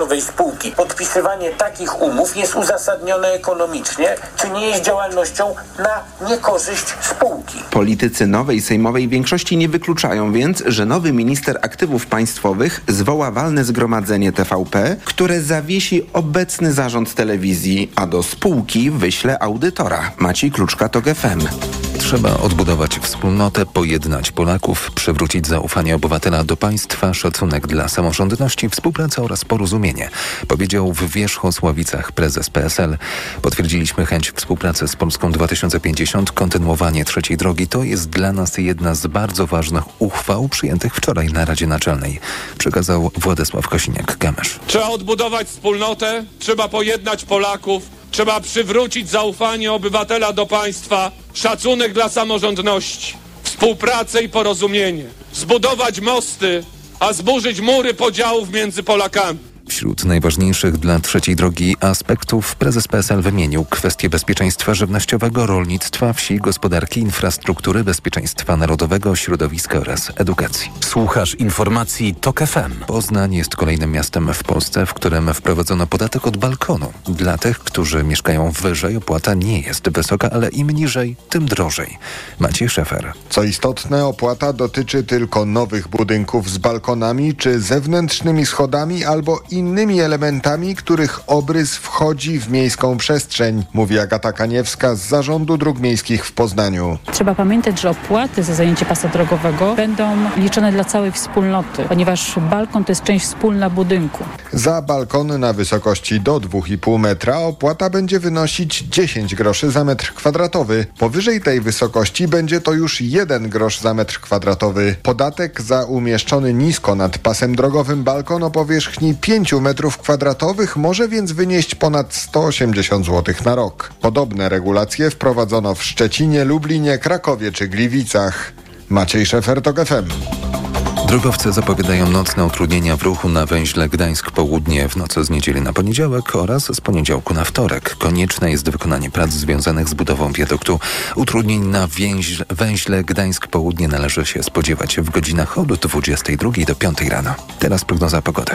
nowej spółki. Podpisywanie takich umów jest uzasadnione ekonomicznie, czy nie jest działalnością na niekorzyść spółki. Politycy nowej sejmowej większości nie wykluczają więc, że nowy minister aktywów państwowych zwoła walne zgromadzenie TVP, które zawiesi obecny zarząd telewizji, a do spółki wyśle audytora. Maciej Kluczka to GFM. Trzeba odbudować wspólnotę, pojednać Polaków, przywrócić zaufanie obywatela do państwa, szacunek dla samorządności, współpraca oraz porozumienie, powiedział w Wierzchosławicach prezes PSL. Potwierdziliśmy chęć współpracy z Polską 2050. Kontynuowanie trzeciej drogi to jest dla nas jedna z bardzo ważnych uchwał przyjętych wczoraj na Radzie Naczelnej, przekazał Władysław Kosiniak-Kamysz. Trzeba odbudować wspólnotę, trzeba pojednać Polaków, trzeba przywrócić zaufanie obywatela do państwa, szacunek dla samorządności, współpracę i porozumienie, zbudować mosty, a zburzyć mury podziałów między Polakami. Wśród najważniejszych dla trzeciej drogi aspektów prezes PSL wymienił kwestie bezpieczeństwa żywnościowego, rolnictwa, wsi, gospodarki, infrastruktury, bezpieczeństwa narodowego, środowiska oraz edukacji. Słuchasz informacji TOK FM. Poznań jest kolejnym miastem w Polsce, w którym wprowadzono podatek od balkonu. Dla tych, którzy mieszkają wyżej, opłata nie jest wysoka, ale im niżej, tym drożej. Maciej Szefer. Co istotne, opłata dotyczy tylko nowych budynków z balkonami czy zewnętrznymi schodami albo innymi elementami, których obrys wchodzi w miejską przestrzeń, mówi Agata Kaniewska z Zarządu Dróg Miejskich w Poznaniu. Trzeba pamiętać, że opłaty za zajęcie pasa drogowego będą liczone dla całej wspólnoty, ponieważ balkon to jest część wspólna budynku. Za balkony na wysokości do 2,5 metra opłata będzie wynosić 10 groszy za metr kwadratowy. Powyżej tej wysokości będzie to już 1 grosz za metr kwadratowy. Podatek za umieszczony nisko nad pasem drogowym balkon o powierzchni 5 metrów kwadratowych może więc wynieść ponad 180 zł na rok. Podobne regulacje wprowadzono w Szczecinie, Lublinie, Krakowie czy Gliwicach. Maciej Szefer, TOK FM. Drogowcy zapowiadają nocne utrudnienia w ruchu na węźle Gdańsk-Południe w nocy z niedzieli na poniedziałek oraz z poniedziałku na wtorek. Konieczne jest wykonanie prac związanych z budową wiaduktu. Utrudnień na węźle Gdańsk-Południe należy się spodziewać w godzinach od 22 do 5 rano. Teraz prognoza pogody.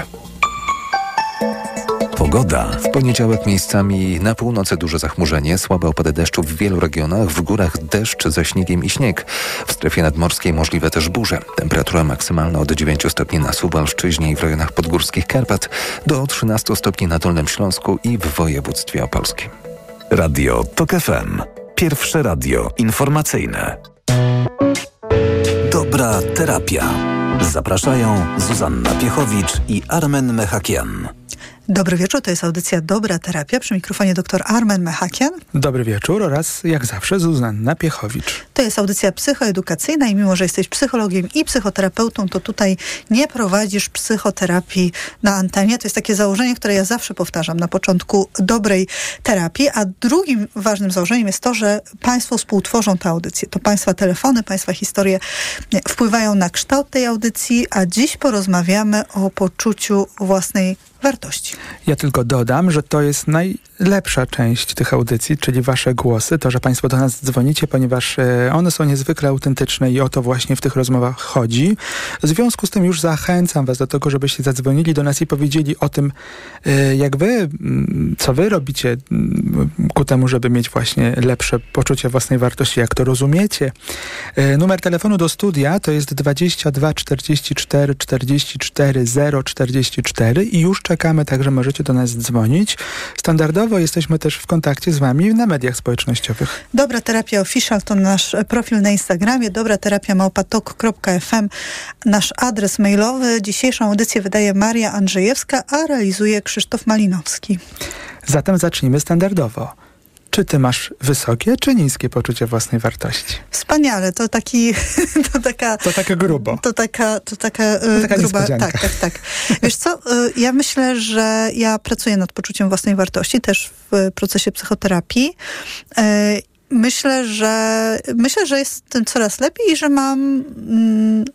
Pogoda. W poniedziałek miejscami na północy duże zachmurzenie, słabe opady deszczu w wielu regionach, w górach deszcz ze śniegiem i śnieg. W strefie nadmorskiej możliwe też burze. Temperatura maksymalna od 9 stopni na Suwalszczyźnie i w rejonach podgórskich Karpat do 13 stopni na Dolnym Śląsku i w województwie opolskim. Radio TOK FM. Pierwsze radio informacyjne. Dobra terapia. Zapraszają Zuzanna Piechowicz i Armen Mechakian. Dobry wieczór, to jest audycja Dobra Terapia. Przy mikrofonie dr Armen Mechakian. Dobry wieczór oraz jak zawsze Zuzanna Piechowicz. To jest audycja psychoedukacyjna i mimo, że jesteś psychologiem i psychoterapeutą, to tutaj nie prowadzisz psychoterapii na antenie. To jest takie założenie, które ja zawsze powtarzam na początku dobrej terapii. A drugim ważnym założeniem jest to, że Państwo współtworzą tę audycję. To Państwa telefony, Państwa historie wpływają na kształt tej audycji, a dziś porozmawiamy o poczuciu własnej wartości. Ja tylko dodam, że to jest najlepsza część tych audycji, czyli wasze głosy, to, że państwo do nas dzwonicie, ponieważ e, one są niezwykle autentyczne i o to właśnie w tych rozmowach chodzi. W związku z tym już zachęcam was do tego, żebyście zadzwonili do nas i powiedzieli o tym, e, jak wy, co wy robicie ku temu, żeby mieć właśnie lepsze poczucie własnej wartości, jak to rozumiecie. E, numer telefonu do studia to jest 22 44 44 0 44 i już czekamy, także możecie do nas dzwonić. Standardowo jesteśmy też w kontakcie z wami na mediach społecznościowych. Dobra Terapia Official to nasz profil na Instagramie, dobra terapia małpatok.fm, nasz adres mailowy. Dzisiejszą audycję wydaje Maria Andrzejewska, a realizuje Krzysztof Malinowski. Zatem zacznijmy standardowo. Czy ty masz wysokie czy niskie poczucie własnej wartości? Wspaniale, to taki, to taka... To taka grubo. To taka, to taka, to taka gruba, tak, tak, tak. Wiesz co, ja myślę, że ja pracuję nad poczuciem własnej wartości, też w procesie psychoterapii. Myślę, że myślę, że jest tym coraz lepiej i że mam, mm,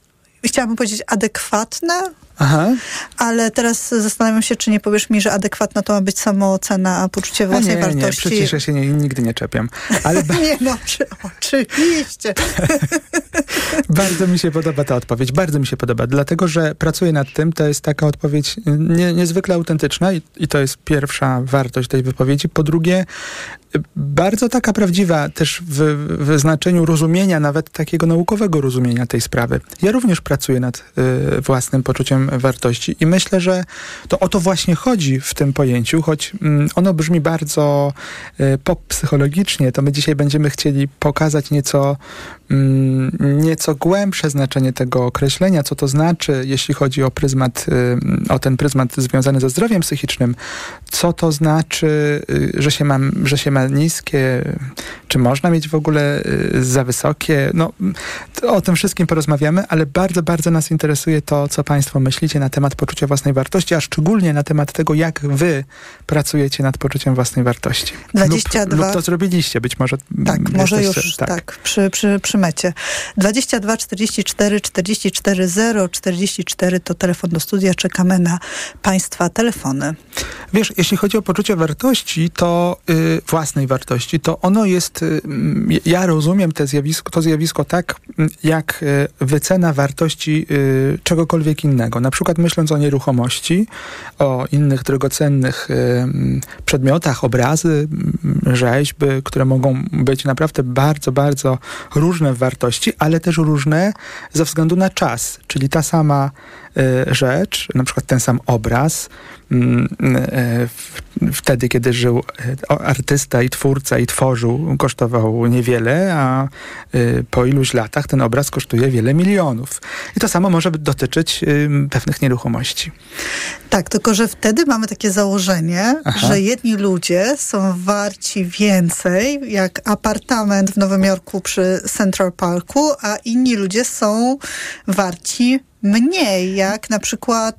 chciałabym powiedzieć, adekwatne Aha. Ale teraz zastanawiam się, czy nie powiesz mi, że adekwatna to ma być samoocena, a poczucie własnej nie, wartości. Nie, przecież ja się nie, nigdy nie czepiam. Ale nie, no, czy, oczywiście. bardzo mi się podoba ta odpowiedź, bardzo mi się podoba, dlatego, że pracuję nad tym, to jest taka odpowiedź nie, niezwykle autentyczna i, i to jest pierwsza wartość tej wypowiedzi. Po drugie, bardzo taka prawdziwa też w, w znaczeniu rozumienia, nawet takiego naukowego rozumienia tej sprawy. Ja również pracuję nad y, własnym poczuciem wartości i myślę, że to o to właśnie chodzi w tym pojęciu, choć y, ono brzmi bardzo y, pop-psychologicznie, to my dzisiaj będziemy chcieli pokazać nieco, y, nieco głębsze znaczenie tego określenia, co to znaczy, jeśli chodzi o pryzmat, y, o ten pryzmat związany ze zdrowiem psychicznym, co to znaczy, y, że się ma, że się ma niskie, czy można mieć w ogóle y, za wysokie. No, o tym wszystkim porozmawiamy, ale bardzo, bardzo nas interesuje to, co Państwo myślicie na temat poczucia własnej wartości, a szczególnie na temat tego, jak Wy pracujecie nad poczuciem własnej wartości. 22. Lub, lub to zrobiliście, być może. Tak, może już tak, tak przy, przy, przy mecie. 22 44 44 0 44 to telefon do studia. Czekamy na Państwa telefony. Wiesz, jeśli chodzi o poczucie wartości, to yy, własnej wartości, to ono jest, y, ja rozumiem te zjawisko, to zjawisko tak, jak y, wycena wartości y, czegokolwiek innego. Na przykład myśląc o nieruchomości, o innych drogocennych przedmiotach, obrazy, rzeźby, które mogą być naprawdę bardzo, bardzo różne w wartości, ale też różne ze względu na czas. Czyli ta sama rzecz, na przykład ten sam obraz, wtedy, kiedy żył artysta i twórca i tworzył, kosztował niewiele, a y, po iluś latach ten obraz kosztuje wiele milionów. I to samo może dotyczyć pewnych nieruchomości. Tak, tylko że wtedy mamy takie założenie, Aha. że jedni ludzie są warci więcej, jak apartament w Nowym Jorku przy Central Parku, a inni ludzie są warci mniej, jak na przykład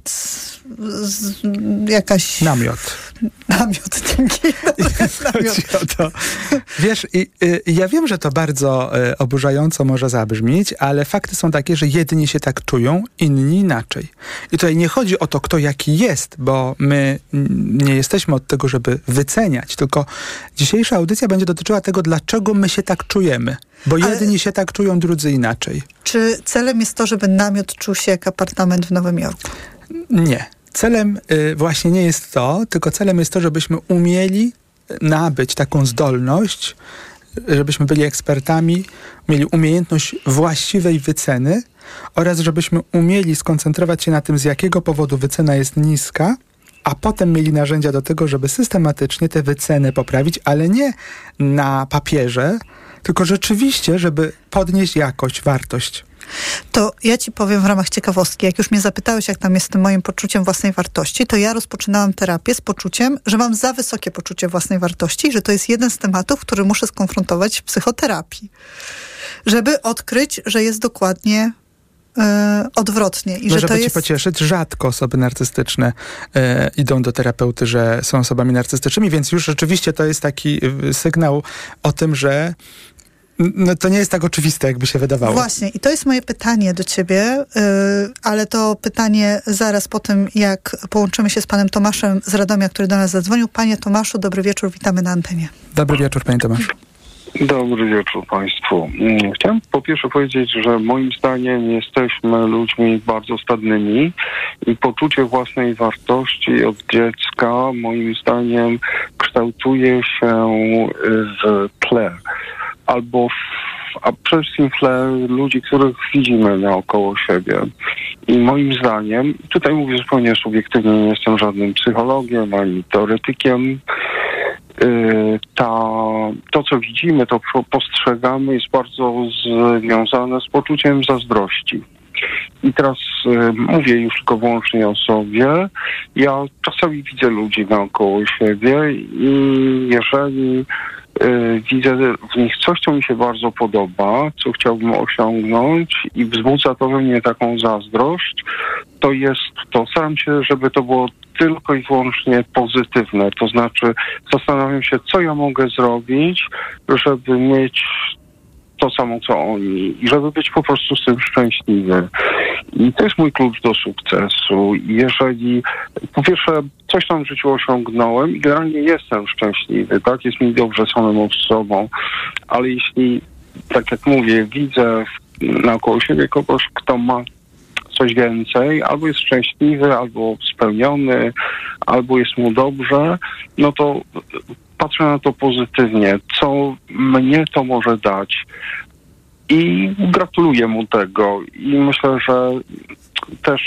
jakaś... Namiot. Namiot, dzięki. Namiot. to. Wiesz, i, y, ja wiem, że to bardzo y, oburzająco może zabrzmieć, ale fakty są takie, że jedni się tak czują, inni inaczej. I tutaj nie chodzi o to, kto jaki jest, bo my nie jesteśmy od tego, żeby wyceniać, tylko dzisiejsza audycja będzie dotyczyła tego, dlaczego my się tak czujemy. Bo jedni Ale się tak czują, drudzy inaczej. Czy celem jest to, żeby namiot czuł się jak apartament w Nowym Jorku? Nie. Celem y, właśnie nie jest to, tylko celem jest to, żebyśmy umieli nabyć taką zdolność, żebyśmy byli ekspertami, mieli umiejętność właściwej wyceny oraz żebyśmy umieli skoncentrować się na tym, z jakiego powodu wycena jest niska, a potem mieli narzędzia do tego, żeby systematycznie te wyceny poprawić, ale nie na papierze, tylko rzeczywiście, żeby podnieść jakość, wartość. To ja ci powiem w ramach ciekawostki, jak już mnie zapytałeś, jak tam jest z tym moim poczuciem własnej wartości, to ja rozpoczynałam terapię z poczuciem, że mam za wysokie poczucie własnej wartości, że to jest jeden z tematów, który muszę skonfrontować w psychoterapii. Żeby odkryć, że jest dokładnie e, odwrotnie. I no, że żeby to jest... ci pocieszyć, rzadko osoby narcystyczne e, idą do terapeuty, że są osobami narcystycznymi, więc już rzeczywiście to jest taki sygnał o tym, że no to nie jest tak oczywiste, jakby się wydawało. Właśnie i to jest moje pytanie do ciebie, yy, ale to pytanie zaraz po tym, jak połączymy się z panem Tomaszem z Radomia, który do nas zadzwonił. Panie Tomaszu, dobry wieczór, witamy na antenie. Dobry wieczór, panie Tomasz. Dobry wieczór Państwu. Mm, chciałem po pierwsze powiedzieć, że moim zdaniem jesteśmy ludźmi bardzo stadnymi i poczucie własnej wartości od dziecka moim zdaniem kształtuje się w tle albo a przede wszystkim w tle ludzi, których widzimy naokoło siebie. I moim zdaniem, tutaj mówię zupełnie subiektywnie, nie jestem żadnym psychologiem ani teoretykiem, y, ta, to, co widzimy, to postrzegamy, jest bardzo związane z poczuciem zazdrości. I teraz y, mówię już tylko wyłącznie o sobie. Ja czasami widzę ludzi naokoło siebie i jeżeli widzę w nich coś, co mi się bardzo podoba, co chciałbym osiągnąć i wzbudza to we mnie taką zazdrość, to jest to. Staram się, żeby to było tylko i wyłącznie pozytywne. To znaczy zastanawiam się, co ja mogę zrobić, żeby mieć to samo co oni i żeby być po prostu z tym szczęśliwy. I to jest mój klucz do sukcesu. Jeżeli po pierwsze coś tam w życiu osiągnąłem i generalnie jestem szczęśliwy, tak? Jest mi dobrze samemu z sobą, ale jeśli, tak jak mówię, widzę naokoło siebie kogoś, kto ma coś więcej, albo jest szczęśliwy, albo spełniony, albo jest mu dobrze, no to patrzę na to pozytywnie, co mnie to może dać. I gratuluję mu tego. I myślę, że też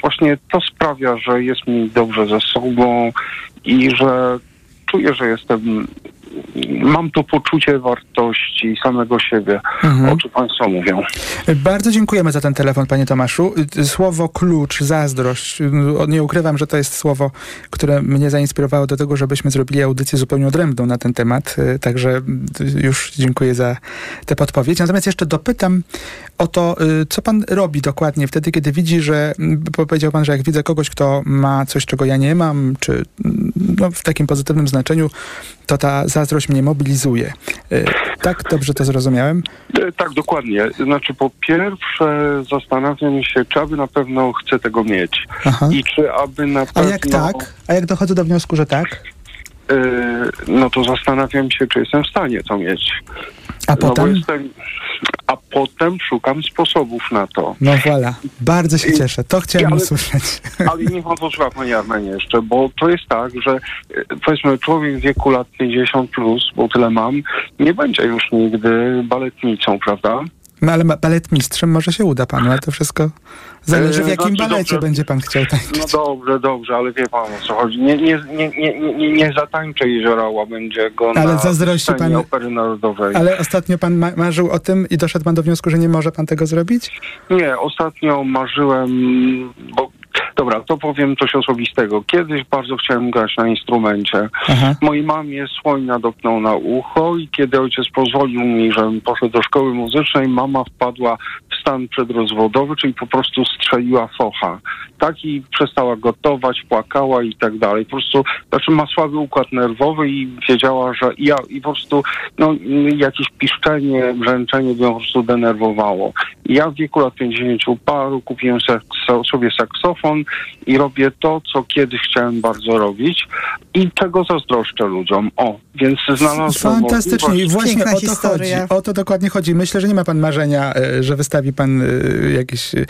właśnie to sprawia, że jest mi dobrze ze sobą i że czuję, że jestem mam to poczucie wartości samego siebie, mhm. o czym Państwo mówią. Bardzo dziękujemy za ten telefon, Panie Tomaszu. Słowo klucz, zazdrość. Nie ukrywam, że to jest słowo, które mnie zainspirowało do tego, żebyśmy zrobili audycję zupełnie odrębną na ten temat. Także już dziękuję za tę podpowiedź. Natomiast jeszcze dopytam o to, co Pan robi dokładnie wtedy, kiedy widzi, że powiedział Pan, że jak widzę kogoś, kto ma coś, czego ja nie mam, czy no, w takim pozytywnym znaczeniu, to ta zazdrość mnie mobilizuje. E, tak dobrze to zrozumiałem? E, tak, dokładnie. Znaczy po pierwsze zastanawiam się, czy aby na pewno chcę tego mieć. Aha. I czy aby na pewno... A jak tak? A jak dochodzę do wniosku, że tak? Yy, no to zastanawiam się, czy jestem w stanie to mieć. A potem? No jestem, a potem szukam sposobów na to. No voilà, bardzo się cieszę, to chciałem ale, usłyszeć. Ale niech pan posłucha, panie Armenie, jeszcze, bo to jest tak, że e, powiedzmy człowiek w wieku lat 50 plus, bo tyle mam, nie będzie już nigdy baletnicą, prawda? No ale baletmistrzem może się uda panu, ale to wszystko zależy w jakim znaczy, balecie będzie pan chciał tańczyć. No dobrze, dobrze, ale wie pan o co chodzi. Nie, nie, nie, nie, nie, nie zatańczę jeziorała, będzie go ale na zazdrości pan, Opery Narodowej. Ale ostatnio pan ma marzył o tym i doszedł pan do wniosku, że nie może pan tego zrobić? Nie, ostatnio marzyłem, bo Dobra, to powiem coś osobistego. Kiedyś bardzo chciałem grać na instrumencie. Aha. Mojej mamie słoń nadopnął na ucho i kiedy ojciec pozwolił mi, żebym poszedł do szkoły muzycznej, mama wpadła w stan przedrozwodowy, czyli po prostu strzeliła focha. Tak i przestała gotować, płakała i tak dalej. Po prostu, znaczy ma słaby układ nerwowy i wiedziała, że ja i po prostu no, jakieś piszczenie, brzęczenie by ją po prostu denerwowało. I ja w wieku lat 50 paru kupiłem sobie saksofon, i robię to, co kiedyś chciałem bardzo robić i czego zazdroszczę ludziom. O, więc znalazłem Fantastycznie i właśnie o to historia. chodzi. O to dokładnie chodzi. Myślę, że nie ma pan marzenia, e, że wystawi pan e, jakieś e,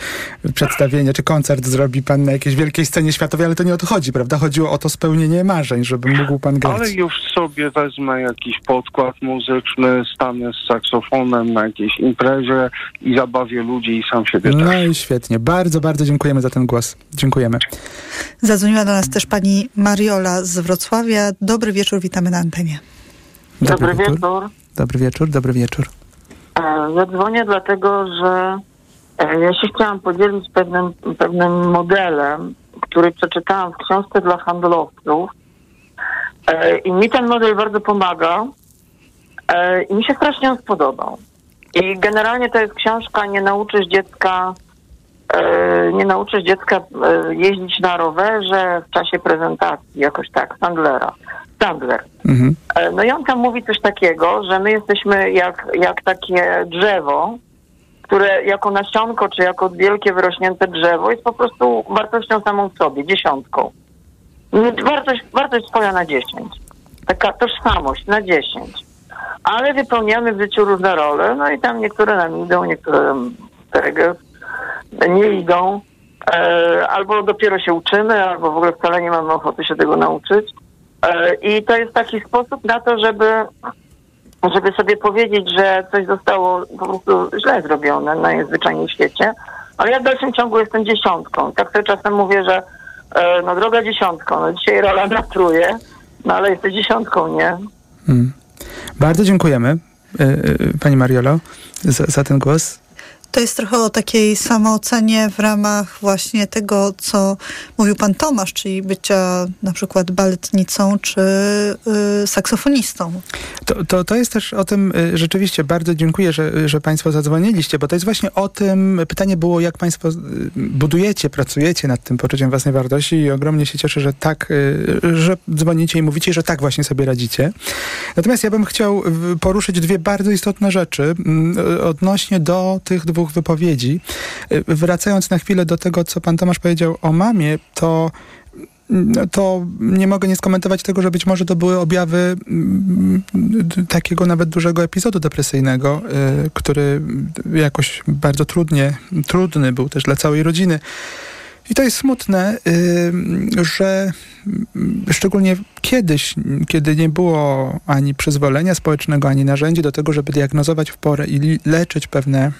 przedstawienie, czy koncert zrobi pan na jakiejś wielkiej scenie światowej, ale to nie o to chodzi, prawda? Chodziło o to spełnienie marzeń, żeby mógł pan grać. Ale już sobie wezmę jakiś podkład muzyczny, stanę z saksofonem na jakiejś imprezie i zabawię ludzi i sam siebie No też. i świetnie. Bardzo, bardzo dziękujemy za ten głos. Dziękujemy. Zadzwoniła do nas też pani Mariola z Wrocławia. Dobry wieczór, witamy na antenie. Dobry, dobry wieczór. wieczór. Dobry wieczór, dobry wieczór. E, ja dzwonię dlatego, że e, ja się chciałam podzielić pewnym, pewnym modelem, który przeczytałam w książce dla handlowców. E, I mi ten model bardzo pomaga. I mi się strasznie on spodobał. I generalnie to jest książka Nie nauczysz dziecka E, nie nauczysz dziecka e, jeździć na rowerze w czasie prezentacji, jakoś tak, Sandlera. Sandler. Mhm. E, no i on tam mówi coś takiego, że my jesteśmy jak, jak takie drzewo, które jako nasionko, czy jako wielkie wyrośnięte drzewo jest po prostu wartością samą w sobie, dziesiątką. Wartość, wartość swoja na dziesięć. Taka tożsamość na dziesięć. Ale wypełniamy w życiu różne role, no i tam niektóre nam idą, niektóre tak nie idą, e, albo dopiero się uczymy, albo w ogóle wcale nie mamy ochoty się tego nauczyć. E, I to jest taki sposób na to, żeby, żeby sobie powiedzieć, że coś zostało po prostu źle zrobione najzwyczajniej w świecie. Ale ja w dalszym ciągu jestem dziesiątką. Tak sobie czasem mówię, że e, no droga dziesiątką, no dzisiaj rola natruje, no ale jesteś dziesiątką, nie? Hmm. Bardzo dziękujemy Pani Mariolo za, za ten głos. To jest trochę o takiej samoocenie w ramach właśnie tego, co mówił pan Tomasz, czyli bycia na przykład baletnicą czy y, saksofonistą. To, to, to jest też o tym, y, rzeczywiście bardzo dziękuję, że, że państwo zadzwoniliście, bo to jest właśnie o tym, pytanie było, jak państwo y, budujecie, pracujecie nad tym poczuciem własnej wartości i ogromnie się cieszę, że tak, y, że dzwonicie i mówicie, że tak właśnie sobie radzicie. Natomiast ja bym chciał poruszyć dwie bardzo istotne rzeczy mm, odnośnie do tych dwóch wypowiedzi. Wracając na chwilę do tego, co pan Tomasz powiedział o mamie, to mm, to nie mogę nie skomentować tego, że być może to były objawy mm, takiego nawet dużego epizodu depresyjnego, który jakoś bardzo trudnie, trudny był też dla całej rodziny. I to jest smutne, że szczególnie kiedyś, kiedy nie było ani przyzwolenia społecznego, ani narzędzi do tego, żeby diagnozować w porę i leczyć pewne y,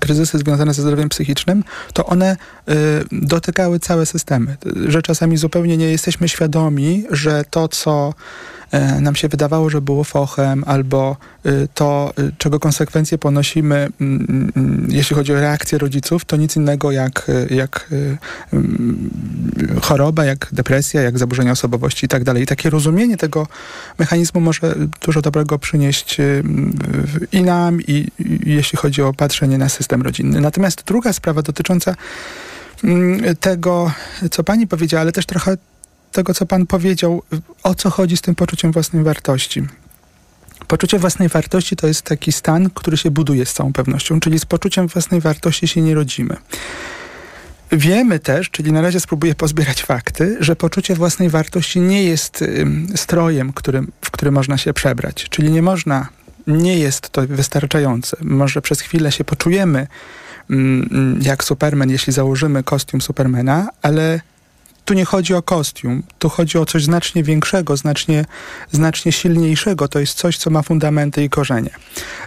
kryzysy związane ze zdrowiem psychicznym, to one y, dotykały całe systemy. Że czasami zupełnie nie jesteśmy świadomi, że to, co E, nam się wydawało, że było fochem, albo y, to, y, czego konsekwencje ponosimy, mm, mm, mm, jeśli chodzi o reakcję rodziców, to nic innego jak, y, jak choroba, jak depresja, jak zaburzenia osobowości i tak dalej. I takie rozumienie tego mechanizmu może dużo dobrego przynieść i nam, i, i jeśli chodzi o patrzenie na system rodzinny. Natomiast druga sprawa dotycząca tego, co pani powiedziała, ale też trochę tego, co Pan powiedział, o co chodzi z tym poczuciem własnej wartości. Poczucie własnej wartości to jest taki stan, który się buduje z całą pewnością, czyli z poczuciem własnej wartości się nie rodzimy. Wiemy też, czyli na razie spróbuję pozbierać fakty, że poczucie własnej wartości nie jest strojem, którym, w który można się przebrać. Czyli nie można, nie jest to wystarczające. Może przez chwilę się poczujemy y, y, jak Superman, jeśli założymy kostium Supermana, ale tu nie chodzi o kostium, tu chodzi o coś znacznie większego, znacznie, znacznie silniejszego. To jest coś, co ma fundamenty i korzenie.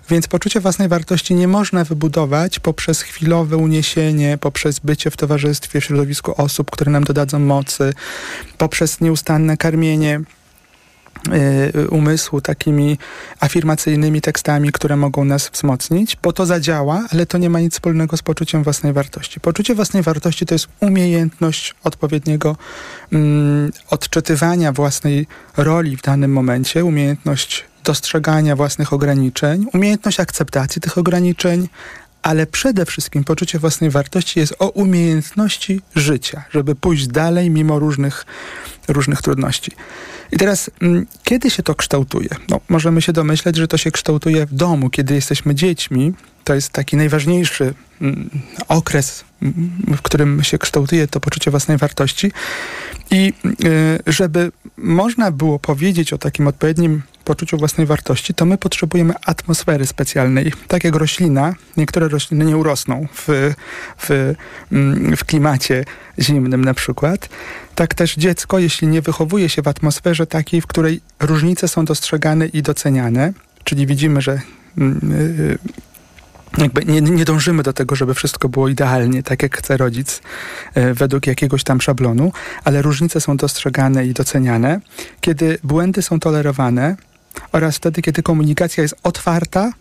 Więc poczucie własnej wartości nie można wybudować poprzez chwilowe uniesienie, poprzez bycie w towarzystwie, w środowisku osób, które nam dodadzą mocy, poprzez nieustanne karmienie umysłu takimi afirmacyjnymi tekstami, które mogą nas wzmocnić, bo to zadziała, ale to nie ma nic wspólnego z poczuciem własnej wartości. Poczucie własnej wartości to jest umiejętność odpowiedniego mm, odczytywania własnej roli w danym momencie, umiejętność dostrzegania własnych ograniczeń, umiejętność akceptacji tych ograniczeń, ale przede wszystkim poczucie własnej wartości jest o umiejętności życia, żeby pójść dalej mimo różnych, różnych trudności. I teraz, mm, kiedy się to kształtuje? No, możemy się domyśleć, że to się kształtuje w domu, kiedy jesteśmy dziećmi. To jest taki najważniejszy mm, okres, mm, w którym się kształtuje to poczucie własnej wartości. I y, żeby można było powiedzieć o takim odpowiednim poczuciu własnej wartości, to my potrzebujemy atmosfery specjalnej. Tak jak roślina, niektóre rośliny nie urosną w, w, w klimacie zimnym na przykład, tak też dziecko, jeśli nie wychowuje się w atmosferze takiej, w której różnice są dostrzegane i doceniane, czyli widzimy, że yy, jakby nie, nie, dążymy do tego, żeby wszystko było idealnie, tak jak chce rodzic, yy, według jakiegoś tam szablonu, ale różnice są dostrzegane i doceniane. Kiedy błędy są tolerowane oraz wtedy, kiedy komunikacja jest otwarta,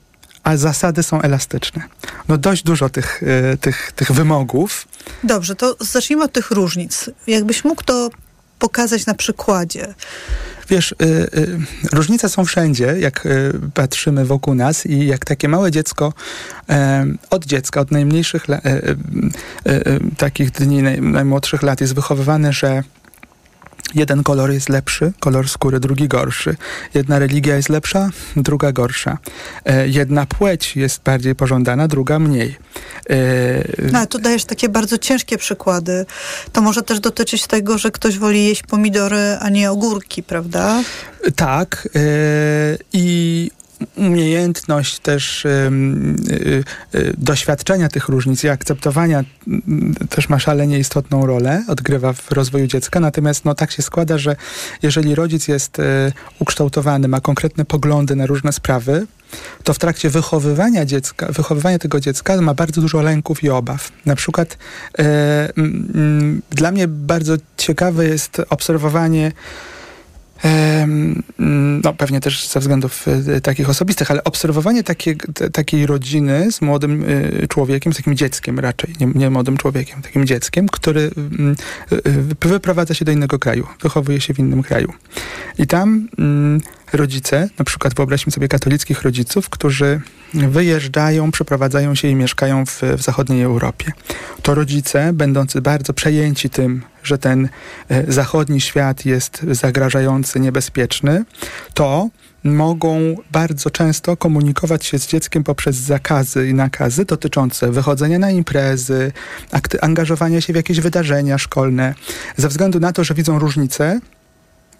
a zasady są elastyczne. No dość dużo tych, y, tych, tych wymogów. Dobrze, to zacznijmy od tych różnic. Jakbyś mógł to pokazać na przykładzie. Wiesz, y, y, różnice są wszędzie, jak y, patrzymy wokół nas i jak takie małe dziecko od dziecka, od najmniejszych takich dni, naj, najmłodszych lat jest wychowywane, że Jeden kolor jest lepszy, kolor skóry, drugi gorszy. Jedna religia jest lepsza, druga gorsza. E, jedna płeć jest bardziej pożądana, druga mniej. E, no, tu dajesz takie bardzo ciężkie przykłady. To może też dotyczyć tego, że ktoś woli jeść pomidory, a nie ogórki, prawda? Tak. E, I umiejętność też y, y, y, doświadczenia tych różnic i akceptowania też ma szalenie istotną rolę, odgrywa w rozwoju dziecka. Natomiast no, tak się składa, że jeżeli rodzic jest y, ukształtowany, ma konkretne poglądy na różne sprawy, to w trakcie wychowywania dziecka, wychowywania tego dziecka ma bardzo dużo lęków i obaw. Na przykład y, dla mnie bardzo ciekawe jest obserwowanie no pewnie też ze względów e, takich osobistych, ale obserwowanie takie, takiej rodziny z młodym e, człowiekiem, z takim dzieckiem raczej, nie, nie młodym człowiekiem, takim dzieckiem, który mm, wyprowadza się do innego kraju, wychowuje się w innym kraju. I tam mm, rodzice, na przykład wyobraźmy sobie katolickich rodziców, którzy wyjeżdżają, przeprowadzają się i mieszkają w, w zachodniej Europie. To rodzice, będący bardzo przejęci tym, że ten e, zachodni świat jest zagrażający, niebezpieczny, to mogą bardzo często komunikować się z dzieckiem poprzez zakazy i nakazy dotyczące wychodzenia na imprezy, angażowania się w jakieś wydarzenia szkolne, ze względu na to, że widzą różnice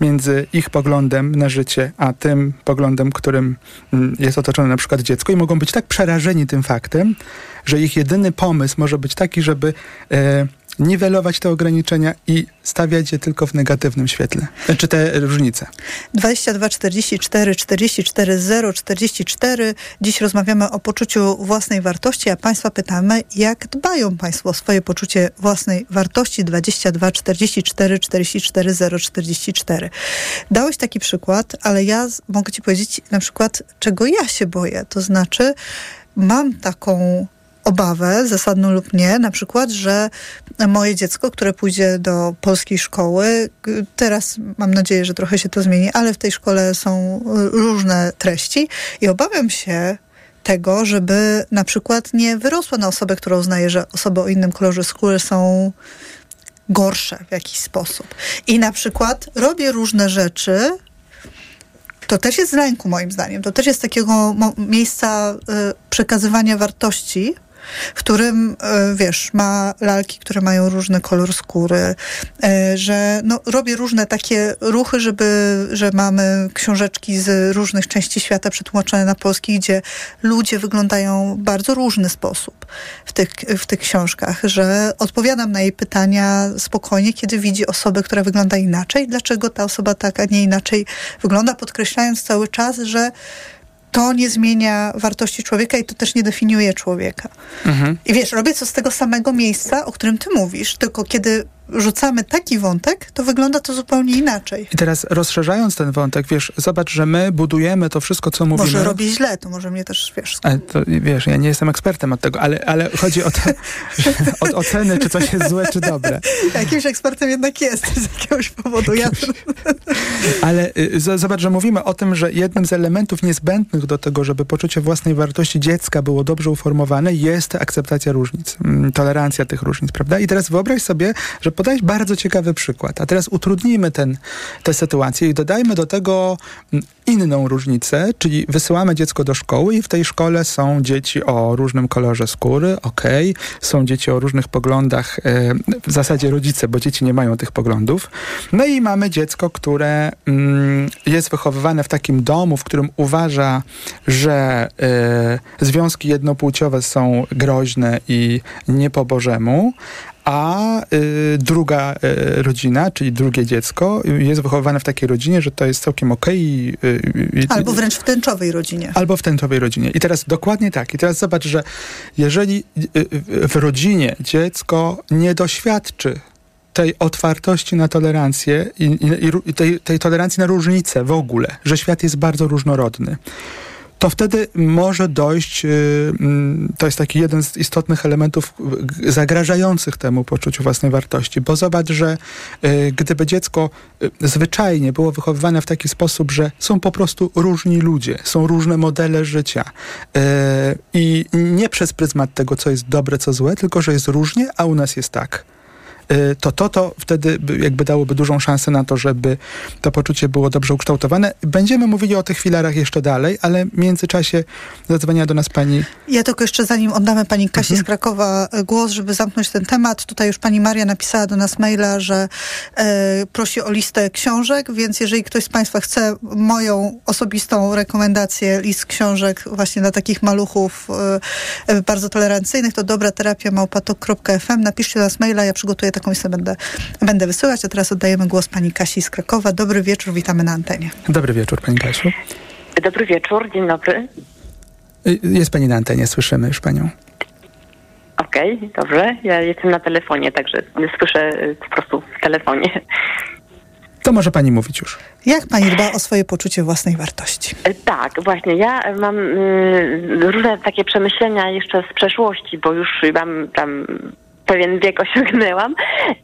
między ich poglądem na życie, a tym poglądem, którym mm, jest otoczone na przykład dziecko i mogą być tak przerażeni tym faktem, że ich jedyny pomysł może być taki, żeby e, niwelować te ograniczenia i stawiać je tylko w negatywnym świetle. Czy te różnice? 22 44 44 0 44. Dziś rozmawiamy o poczuciu własnej wartości, a Państwa pytamy, jak dbają Państwo o swoje poczucie własnej wartości. 22 44 44 0 44. Dałeś taki przykład, ale ja mogę Ci powiedzieć na przykład, czego ja się boję. To znaczy, mam taką obawę, zasadną lub nie, na przykład, że moje dziecko, które pójdzie do polskiej szkoły, teraz mam nadzieję, że trochę się to zmieni, ale w tej szkole są różne treści i obawiam się, tego, żeby na przykład nie wyrosła na osobę, która uznaje, że osoby o innym kolorze skóry są gorsze w jakiś sposób. I na przykład robię różne rzeczy, to też jest z lęku moim zdaniem, to też jest takiego miejsca y, przekazywania wartości, w którym, e, wiesz, ma lalki, które mają różny kolor skóry, e, że no, robię różne takie ruchy, żeby, że mamy książeczki z różnych części świata przetłumaczone na polski, gdzie ludzie wyglądają w bardzo różny sposób w tych, w tych książkach, że odpowiadam na jej pytania spokojnie, kiedy widzi osobę, która wygląda inaczej, dlaczego ta osoba tak, a nie inaczej wygląda, podkreślając cały czas, że to nie zmienia wartości człowieka i to też nie definiuje człowieka. Mhm. I wiesz, robię co z tego samego miejsca, o którym ty mówisz, tylko kiedy rzucamy taki wątek, to wygląda to zupełnie inaczej. I teraz rozszerzając ten wątek, wiesz, zobacz, że my budujemy to wszystko, co mówimy. Może robię źle, to może mnie też, wiesz... Ale to, wiesz, ja nie jestem ekspertem od tego, ale, ale chodzi o to, od oceny, czy coś jest złe, czy dobre. Jakimś ekspertem jednak jest z jakiegoś powodu. Ja... ale y, zobacz, że mówimy o tym, że jednym z elementów niezbędnych do tego, żeby poczucie własnej wartości dziecka było dobrze uformowane, jest akceptacja różnic, mm, tolerancja tych różnic, prawda? I teraz wyobraź sobie, że podałeś bardzo ciekawy przykład. A teraz utrudnijmy ten, tę sytuację i dodajmy do tego mm, inną różnicę, czyli wysyłamy dziecko do szkoły i w tej szkole są dzieci o różnym kolorze skóry, okej, okay. są dzieci o różnych poglądach, e, w zasadzie rodzice, bo dzieci nie mają tych poglądów. No i mamy dziecko, które mm, jest wychowywane w takim domu, w którym uważa, że e, związki jednopłciowe są groźne i nie po Bożemu, a y, druga y, rodzina, czyli drugie dziecko jest wychowywane w takiej rodzinie, że to jest całkiem okej. Okay albo wręcz w tęczowej rodzinie. Albo w tęczowej rodzinie. I teraz dokładnie tak. I teraz zobacz, że jeżeli y, w rodzinie dziecko nie doświadczy tej otwartości na tolerancję i, i, i tej, tej tolerancji na różnice w ogóle, że świat jest bardzo różnorodny, to wtedy może dojść, y, mm, to jest taki jeden z istotnych elementów zagrażających temu poczuciu własnej wartości, bo zobacz, że y, gdyby dziecko y, zwyczajnie było wychowywane w taki sposób, że są po prostu różni ludzie, są różne modele życia i nie przez pryzmat tego, co jest dobre, co złe, tylko że jest różnie, a u nas jest tak to to, to wtedy jakby dałoby dużą szansę na to, żeby to poczucie było dobrze ukształtowane. Będziemy mówili o tych filarach jeszcze dalej, ale w międzyczasie zadzwania do nas pani... Ja tylko jeszcze zanim oddamy pani Kasi mhm. z Krakowa e, głos, żeby zamknąć ten temat, tutaj już pani Maria napisała do nas maila, że e, prosi o listę książek, więc jeżeli ktoś z państwa chce moją osobistą rekomendację, list książek właśnie dla takich maluchów e bardzo tolerancyjnych, to dobra terapia małpatok.fm. Napiszcie do nas maila, ja przygotuję taką listę będę, będę wysyłać. A teraz oddajemy głos pani Kasi z Krakowa. Dobry wieczór, witamy na antenie. Dobry wieczór, pani Kasiu. Dobry wieczór, dzień dobry. Y, jest pani na antenie, słyszymy już panią. Okej, okay, dobrze. Ja jestem na telefonie, także słyszę y, po prostu w telefonie. To może pani mówić już. Jak pani dba o swoje poczucie własnej wartości? E, Tak, właśnie. Ja mam y, różne takie przemyślenia jeszcze z przeszłości, bo już mam tam pewien wiek osiągnęłam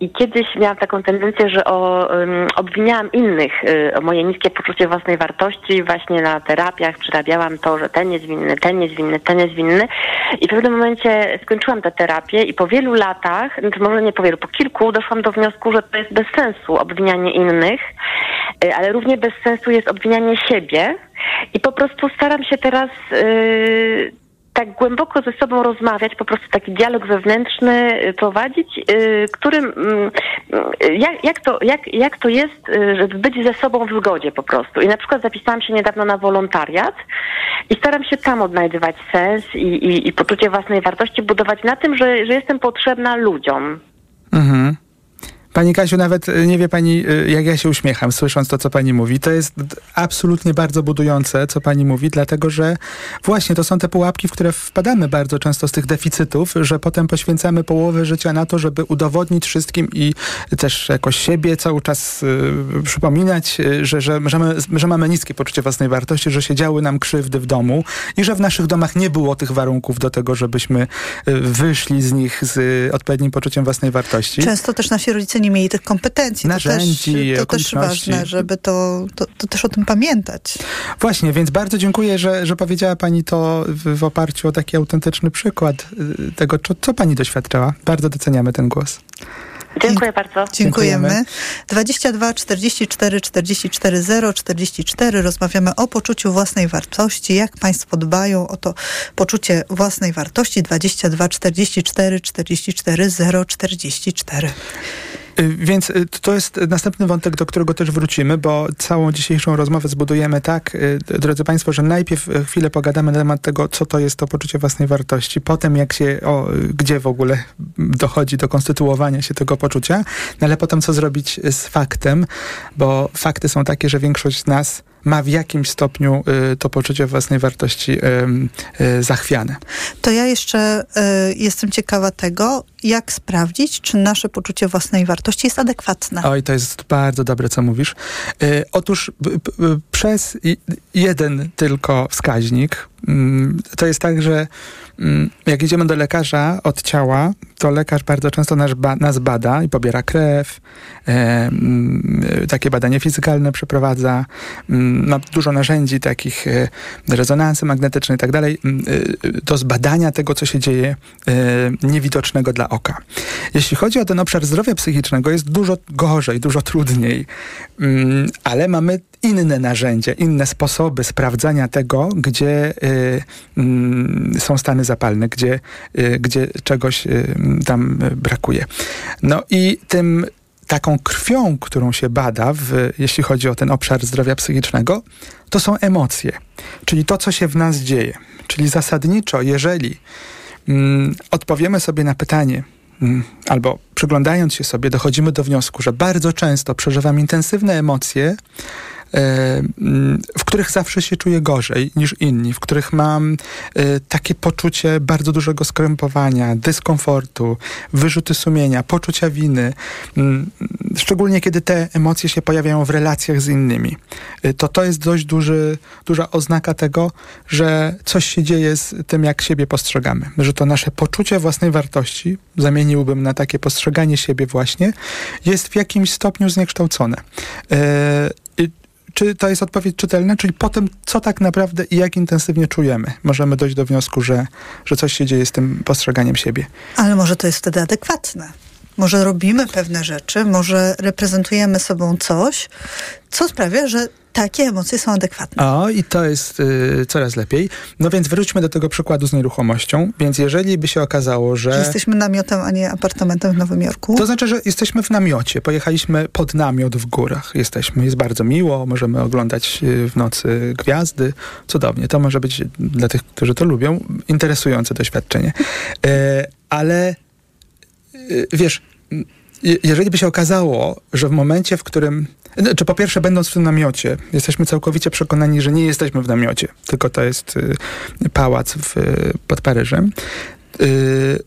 i kiedyś miałam taką tendencję, że o, ym, obwiniałam innych y, o moje niskie poczucie własnej wartości właśnie na terapiach, przerabiałam to, że ten jest winny, ten jest winny, ten jest winny. I w pewnym momencie skończyłam tę terapię i po wielu latach, znaczy może nie po wielu, po kilku doszłam do wniosku, że to jest bez sensu obwinianie innych, y, ale równie bez sensu jest obwinianie siebie. I po prostu staram się teraz y, tak głęboko ze sobą rozmawiać, po prostu taki dialog wewnętrzny y, prowadzić, y, którym mm, y, jak, jak, to, jak, jak to jest, żeby być ze sobą w zgodzie po prostu. I na przykład zapisałam się niedawno na wolontariat i staram się tam odnajdywać sens i, i, i poczucie własnej wartości budować na tym, że, że jestem potrzebna ludziom. Mhm. Pani Kasiu, nawet y, nie wie pani, y, jak ja się uśmiecham, słysząc to, co pani mówi. To jest absolutnie bardzo budujące, co pani mówi, dlatego że właśnie to są te pułapki, w które wpadamy bardzo często z tych deficytów, że potem poświęcamy połowę życia na to, żeby udowodnić wszystkim i też jakoś siebie cały czas y, przypominać, y, że, że, że, mamy, że mamy niskie poczucie własnej wartości, że się działy nam krzywdy w domu i że w naszych domach nie było tych warunków do tego, żebyśmy wyszli z nich z odpowiednim poczuciem własnej wartości. Często też nasi rodzice nie mieli tych kompetencji. Narzędzi, to też, to też ważne, żeby to, to, to też o tym pamiętać. Właśnie, więc bardzo dziękuję, że, że powiedziała Pani to w, w oparciu o taki autentyczny przykład y, tego, co, co Pani doświadczała. Bardzo doceniamy ten głos. Dziękuję bardzo. Dziękujemy. Dziękujemy. 22 44 44 0 44. Rozmawiamy o poczuciu własnej wartości. Jak Państwo dbają o to poczucie własnej wartości? 22 44 44 0 44. Y, Więc y, to jest następny wątek, do którego też wrócimy, bo całą dzisiejszą rozmowę zbudujemy tak, y, drodzy Państwo, że najpierw chwilę pogadamy na temat tego, co to jest to poczucie własnej wartości, potem jak się, o, gdzie w ogóle dochodzi do konstytuowania się tego poczucia, no ale potem co zrobić z faktem, bo fakty są takie, że większość z nas ma w jakimś stopniu y, to poczucie własnej wartości y, y, zachwiane. To ja jeszcze jestem ciekawa tego, jak sprawdzić, czy nasze poczucie własnej wartości jest adekwatne. Oj, to jest bardzo dobre, co mówisz. Otóż przez jeden tylko wskaźnik, mm, to jest tak, że jak idziemy do lekarza od ciała, to lekarz bardzo często nas, ba, nas bada i pobiera krew, e, mm, takie badanie fizykalne przeprowadza, mm, ma dużo narzędzi takich, e, rezonansy magnetyczne i tak dalej, mm, e, do zbadania tego, co się dzieje e, niewidocznego dla oka. Jeśli chodzi o ten obszar zdrowia psychicznego, jest dużo gorzej, dużo trudniej, Mm, ale mamy inne narzędzia, inne sposoby sprawdzania tego, gdzie y, mm, są stany zapalne, gdzie, y, gdzie czegoś y, tam y, brakuje. No i tym taką krwią, którą się bada, w, jeśli chodzi o ten obszar zdrowia psychicznego, to są emocje, czyli to, co się w nas dzieje. Czyli zasadniczo, jeżeli mm, odpowiemy sobie na pytanie, mm, albo przyglądając się sobie, dochodzimy do wniosku, że bardzo często przeżywam intensywne emocje, w których zawsze się czuję gorzej niż inni, w których mam e, takie poczucie bardzo dużego skrępowania, dyskomfortu, wyrzuty sumienia, poczucia winy, mm, szczególnie kiedy te emocje się pojawiają w relacjach z innymi. E, To to jest dość duży, duża oznaka tego, że coś się dzieje z tym, jak siebie postrzegamy. Że to nasze poczucie własnej wartości, zamieniłbym na takie postrzeganie siebie właśnie, jest w jakimś stopniu zniekształcone. Czy to jest odpowiedź czytelna? Czyli potem, co tak naprawdę i jak intensywnie czujemy, możemy dojść do wniosku, że, że coś się dzieje z tym postrzeganiem siebie. Ale może to jest wtedy adekwatne. Może robimy pewne rzeczy, może reprezentujemy sobą coś, co sprawia, że takie emocje są adekwatne. O, i to jest y, coraz lepiej. No więc wróćmy do tego przykładu z nieruchomością. Więc jeżeli by się okazało, że... Że jesteśmy namiotem, a nie apartamentem w Nowym Jorku. To znaczy, że jesteśmy w namiocie. Pojechaliśmy pod namiot w górach. Jesteśmy, jest bardzo miło, możemy oglądać y, w nocy gwiazdy. Cudownie. To może być dla tych, którzy to lubią, interesujące doświadczenie. E, ale y, wiesz, je- jeżeli by się okazało, że w momencie, w którym no, czy po pierwsze, będąc w tym namiocie, jesteśmy całkowicie przekonani, że nie jesteśmy w namiocie, tylko to jest y, pałac w, pod Paryżem,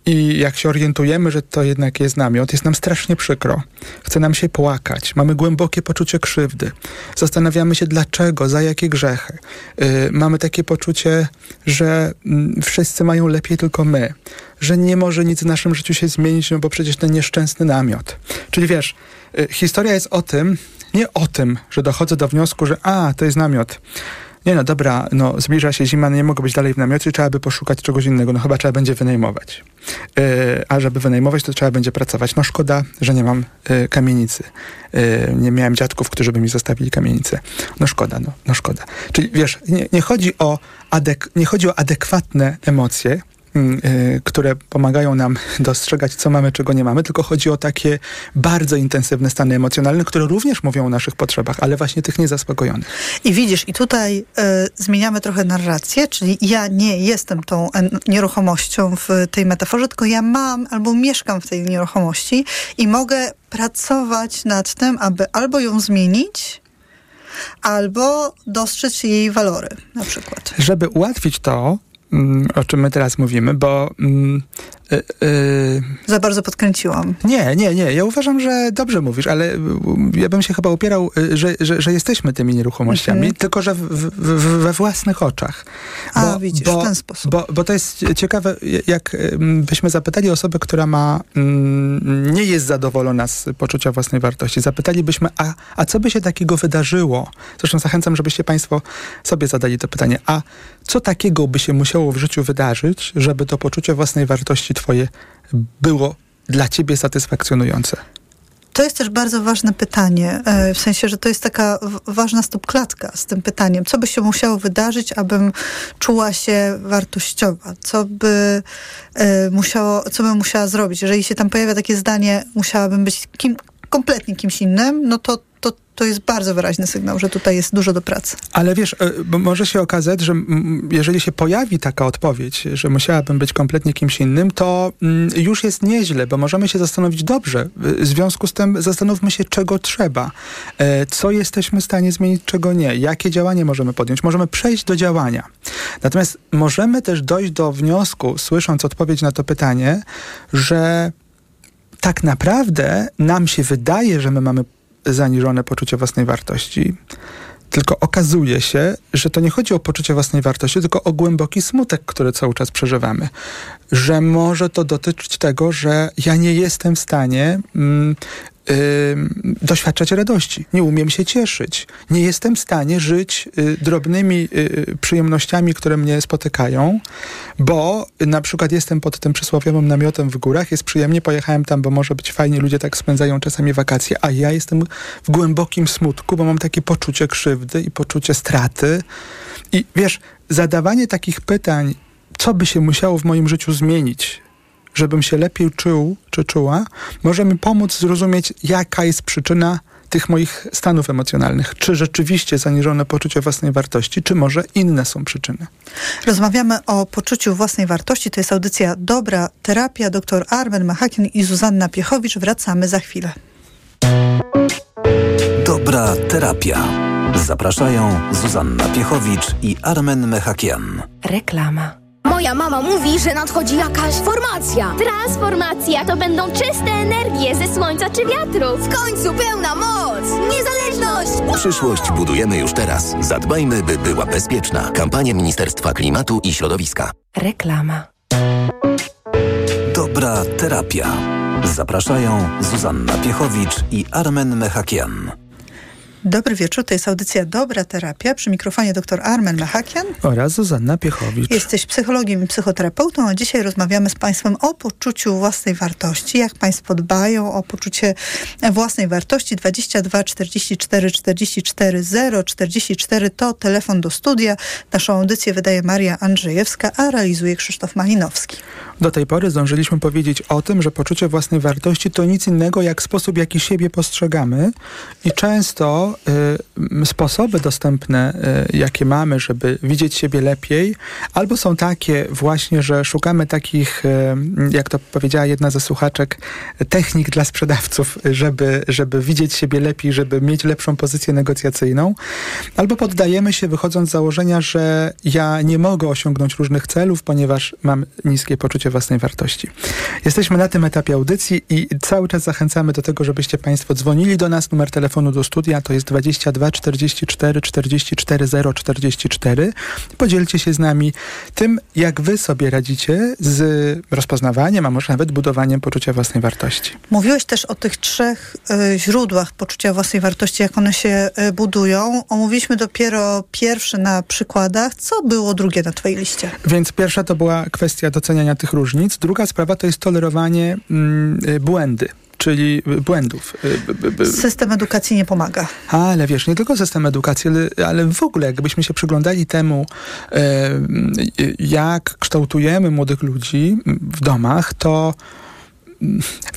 I jak się orientujemy, że to jednak jest namiot, jest nam strasznie przykro. Chce nam się płakać. Mamy głębokie poczucie krzywdy. Zastanawiamy się dlaczego, za jakie grzechy. Yy, mamy takie poczucie, że mm, wszyscy mają lepiej, tylko my. Że nie może nic w naszym życiu się zmienić, no bo przecież ten nieszczęsny namiot. Czyli wiesz, yy, historia jest o tym, nie o tym, że dochodzę do wniosku, że a, to jest namiot nie no dobra, no zbliża się zima, no nie mogę być dalej w namiocie, trzeba by poszukać czegoś innego, no chyba trzeba będzie wynajmować. Yy, a żeby wynajmować, to trzeba będzie pracować. No szkoda, że nie mam yy, kamienicy. Yy, nie miałem dziadków, którzy by mi zostawili kamienicę. No szkoda, no, no szkoda. Czyli wiesz, nie, nie chodzi o adek- nie chodzi o adekwatne emocje, które pomagają nam dostrzegać, co mamy, czego nie mamy, tylko chodzi o takie bardzo intensywne stany emocjonalne, które również mówią o naszych potrzebach, ale właśnie tych niezaspokojonych. I widzisz, i tutaj y, zmieniamy trochę narrację, czyli ja nie jestem tą nieruchomością w tej metaforze, tylko ja mam albo mieszkam w tej nieruchomości i mogę pracować nad tym, aby albo ją zmienić, albo dostrzec jej walory na przykład. Żeby ułatwić to, Mm, o czym my teraz mówimy, bo mm, Y, y, Za bardzo podkręciłam. Nie, nie, nie. Ja uważam, że dobrze mówisz, ale y, ja bym się chyba upierał, że, że, że jesteśmy tymi nieruchomościami, mhm. tylko że w, w, we własnych oczach. Bo, A, widzisz, bo, w ten sposób. Bo, bo to jest ciekawe, jak byśmy zapytali osobę, która ma, mm, nie jest zadowolona z poczucia własnej wartości, zapytalibyśmy, a, a co by się takiego wydarzyło? Zresztą zachęcam, żebyście państwo sobie zadali to pytanie, a co takiego by się musiało w życiu wydarzyć, żeby to poczucie własnej wartości twoje było dla ciebie satysfakcjonujące? To jest też bardzo ważne pytanie, e, w sensie, że to jest taka ważna stopklatka z tym pytaniem. Co by się musiało wydarzyć, abym czuła się wartościowa? Co by e, musiało, co bym musiała zrobić? Jeżeli się tam pojawia takie zdanie, musiałabym być kim, kompletnie kimś innym, no to to jest bardzo wyraźny sygnał, że tutaj jest dużo do pracy. Ale wiesz, e, może się okazać, że jeżeli się pojawi taka odpowiedź, że musiałabym być kompletnie kimś innym, to już jest nieźle, bo możemy się zastanowić dobrze. W związku z tym zastanówmy się, czego trzeba. E, co jesteśmy w stanie zmienić, czego nie. Jakie działanie możemy podjąć. Możemy przejść do działania. Natomiast możemy też dojść do wniosku, słysząc odpowiedź na to pytanie, że tak naprawdę nam się wydaje, że my mamy zaniżone poczucie własnej wartości. Tylko okazuje się, że to nie chodzi o poczucie własnej wartości, tylko o głęboki smutek, który cały czas przeżywamy. Że może to dotyczyć tego, że ja nie jestem w stanie mm, doświadczać radości, nie umiem się cieszyć, nie jestem w stanie żyć y, drobnymi y, przyjemnościami, które mnie spotykają, bo na przykład jestem pod tym przysłowiowym namiotem w górach, jest przyjemnie, pojechałem tam, bo może być fajnie, ludzie tak spędzają czasami wakacje, a ja jestem w głębokim smutku, bo mam takie poczucie krzywdy i poczucie straty. I wiesz, zadawanie takich pytań, co by się musiało w moim życiu zmienić, żebym się lepiej czuł czy czuła, może mi pomóc zrozumieć, jaka jest przyczyna tych moich stanów emocjonalnych. Czy rzeczywiście zaniżone poczucie własnej wartości, czy może inne są przyczyny. Rozmawiamy o poczuciu własnej wartości. To jest audycja Dobra Terapia. Dr Armen Machakin i Zuzanna Piechowicz. Wracamy za chwilę. Dobra Terapia. Zapraszają Zuzanna Piechowicz i Armen Mechakian. Reklama. Moja mama mówi, że nadchodzi jakaś formacja. Transformacja to będą czyste energie ze słońca czy wiatru. W końcu pełna moc! Niezależność! Przyszłość budujemy już teraz. Zadbajmy, by była bezpieczna. Kampania Ministerstwa Klimatu i Środowiska. Reklama. Dobra terapia. Zapraszają Zuzanna Piechowicz i Armen Mechakian. Dobry wieczór, to jest audycja Dobra Terapia. Przy mikrofonie dr Armen Machakian oraz Zuzanna Piechowicz. Jesteś psychologiem i psychoterapeutą, a dzisiaj rozmawiamy z Państwem o poczuciu własnej wartości. Jak Państwo dbają o poczucie własnej wartości. 22 44 44 0 44 to telefon do studia. Naszą audycję wydaje Maria Andrzejewska, a realizuje Krzysztof Malinowski. Do tej pory zdążyliśmy powiedzieć o tym, że poczucie własnej wartości to nic innego jak sposób, jaki siebie postrzegamy i często y, sposoby dostępne, y, jakie mamy, żeby widzieć siebie lepiej, albo są takie właśnie, że szukamy takich, y, jak to powiedziała jedna ze słuchaczek, technik dla sprzedawców, żeby, żeby widzieć siebie lepiej, żeby mieć lepszą pozycję negocjacyjną, albo poddajemy się wychodząc z założenia, że ja nie mogę osiągnąć różnych celów, ponieważ mam niskie poczucie własnej wartości. Jesteśmy na tym etapie audycji i cały czas zachęcamy do tego, żebyście Państwo dzwonili do nas. Numer telefonu do studia to jest 22 44 44 0 44. Podzielcie się z nami tym, jak Wy sobie radzicie z rozpoznawaniem, a może nawet budowaniem poczucia własnej wartości. Mówiłeś też o tych trzech y, źródłach poczucia własnej wartości, jak one się y, budują. Omówiliśmy dopiero pierwszy na przykładach. Co było drugie na Twojej liście? Więc pierwsza to była kwestia doceniania tych różnic. Druga sprawa to jest tolerowanie y, błędy czyli błędów. System edukacji nie pomaga. Ale wiesz, nie tylko system edukacji, ale, ale w ogóle jakbyśmy się przyglądali temu, jak kształtujemy młodych ludzi w domach, to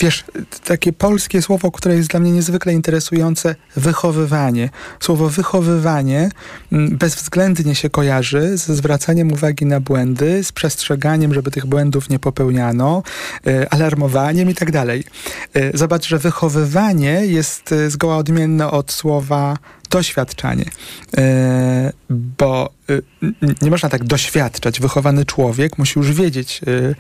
wiesz, takie polskie słowo, które jest dla mnie niezwykle interesujące, wychowywanie. Słowo wychowywanie mm, bezwzględnie się kojarzy ze zwracaniem uwagi na błędy, z przestrzeganiem, żeby tych błędów nie popełniano, e, alarmowaniem i tak dalej. E, zobacz, że wychowywanie jest zgoła odmienne od słowa doświadczanie. E, bo e, nie można tak doświadczać. Wychowany człowiek musi już wiedzieć, e,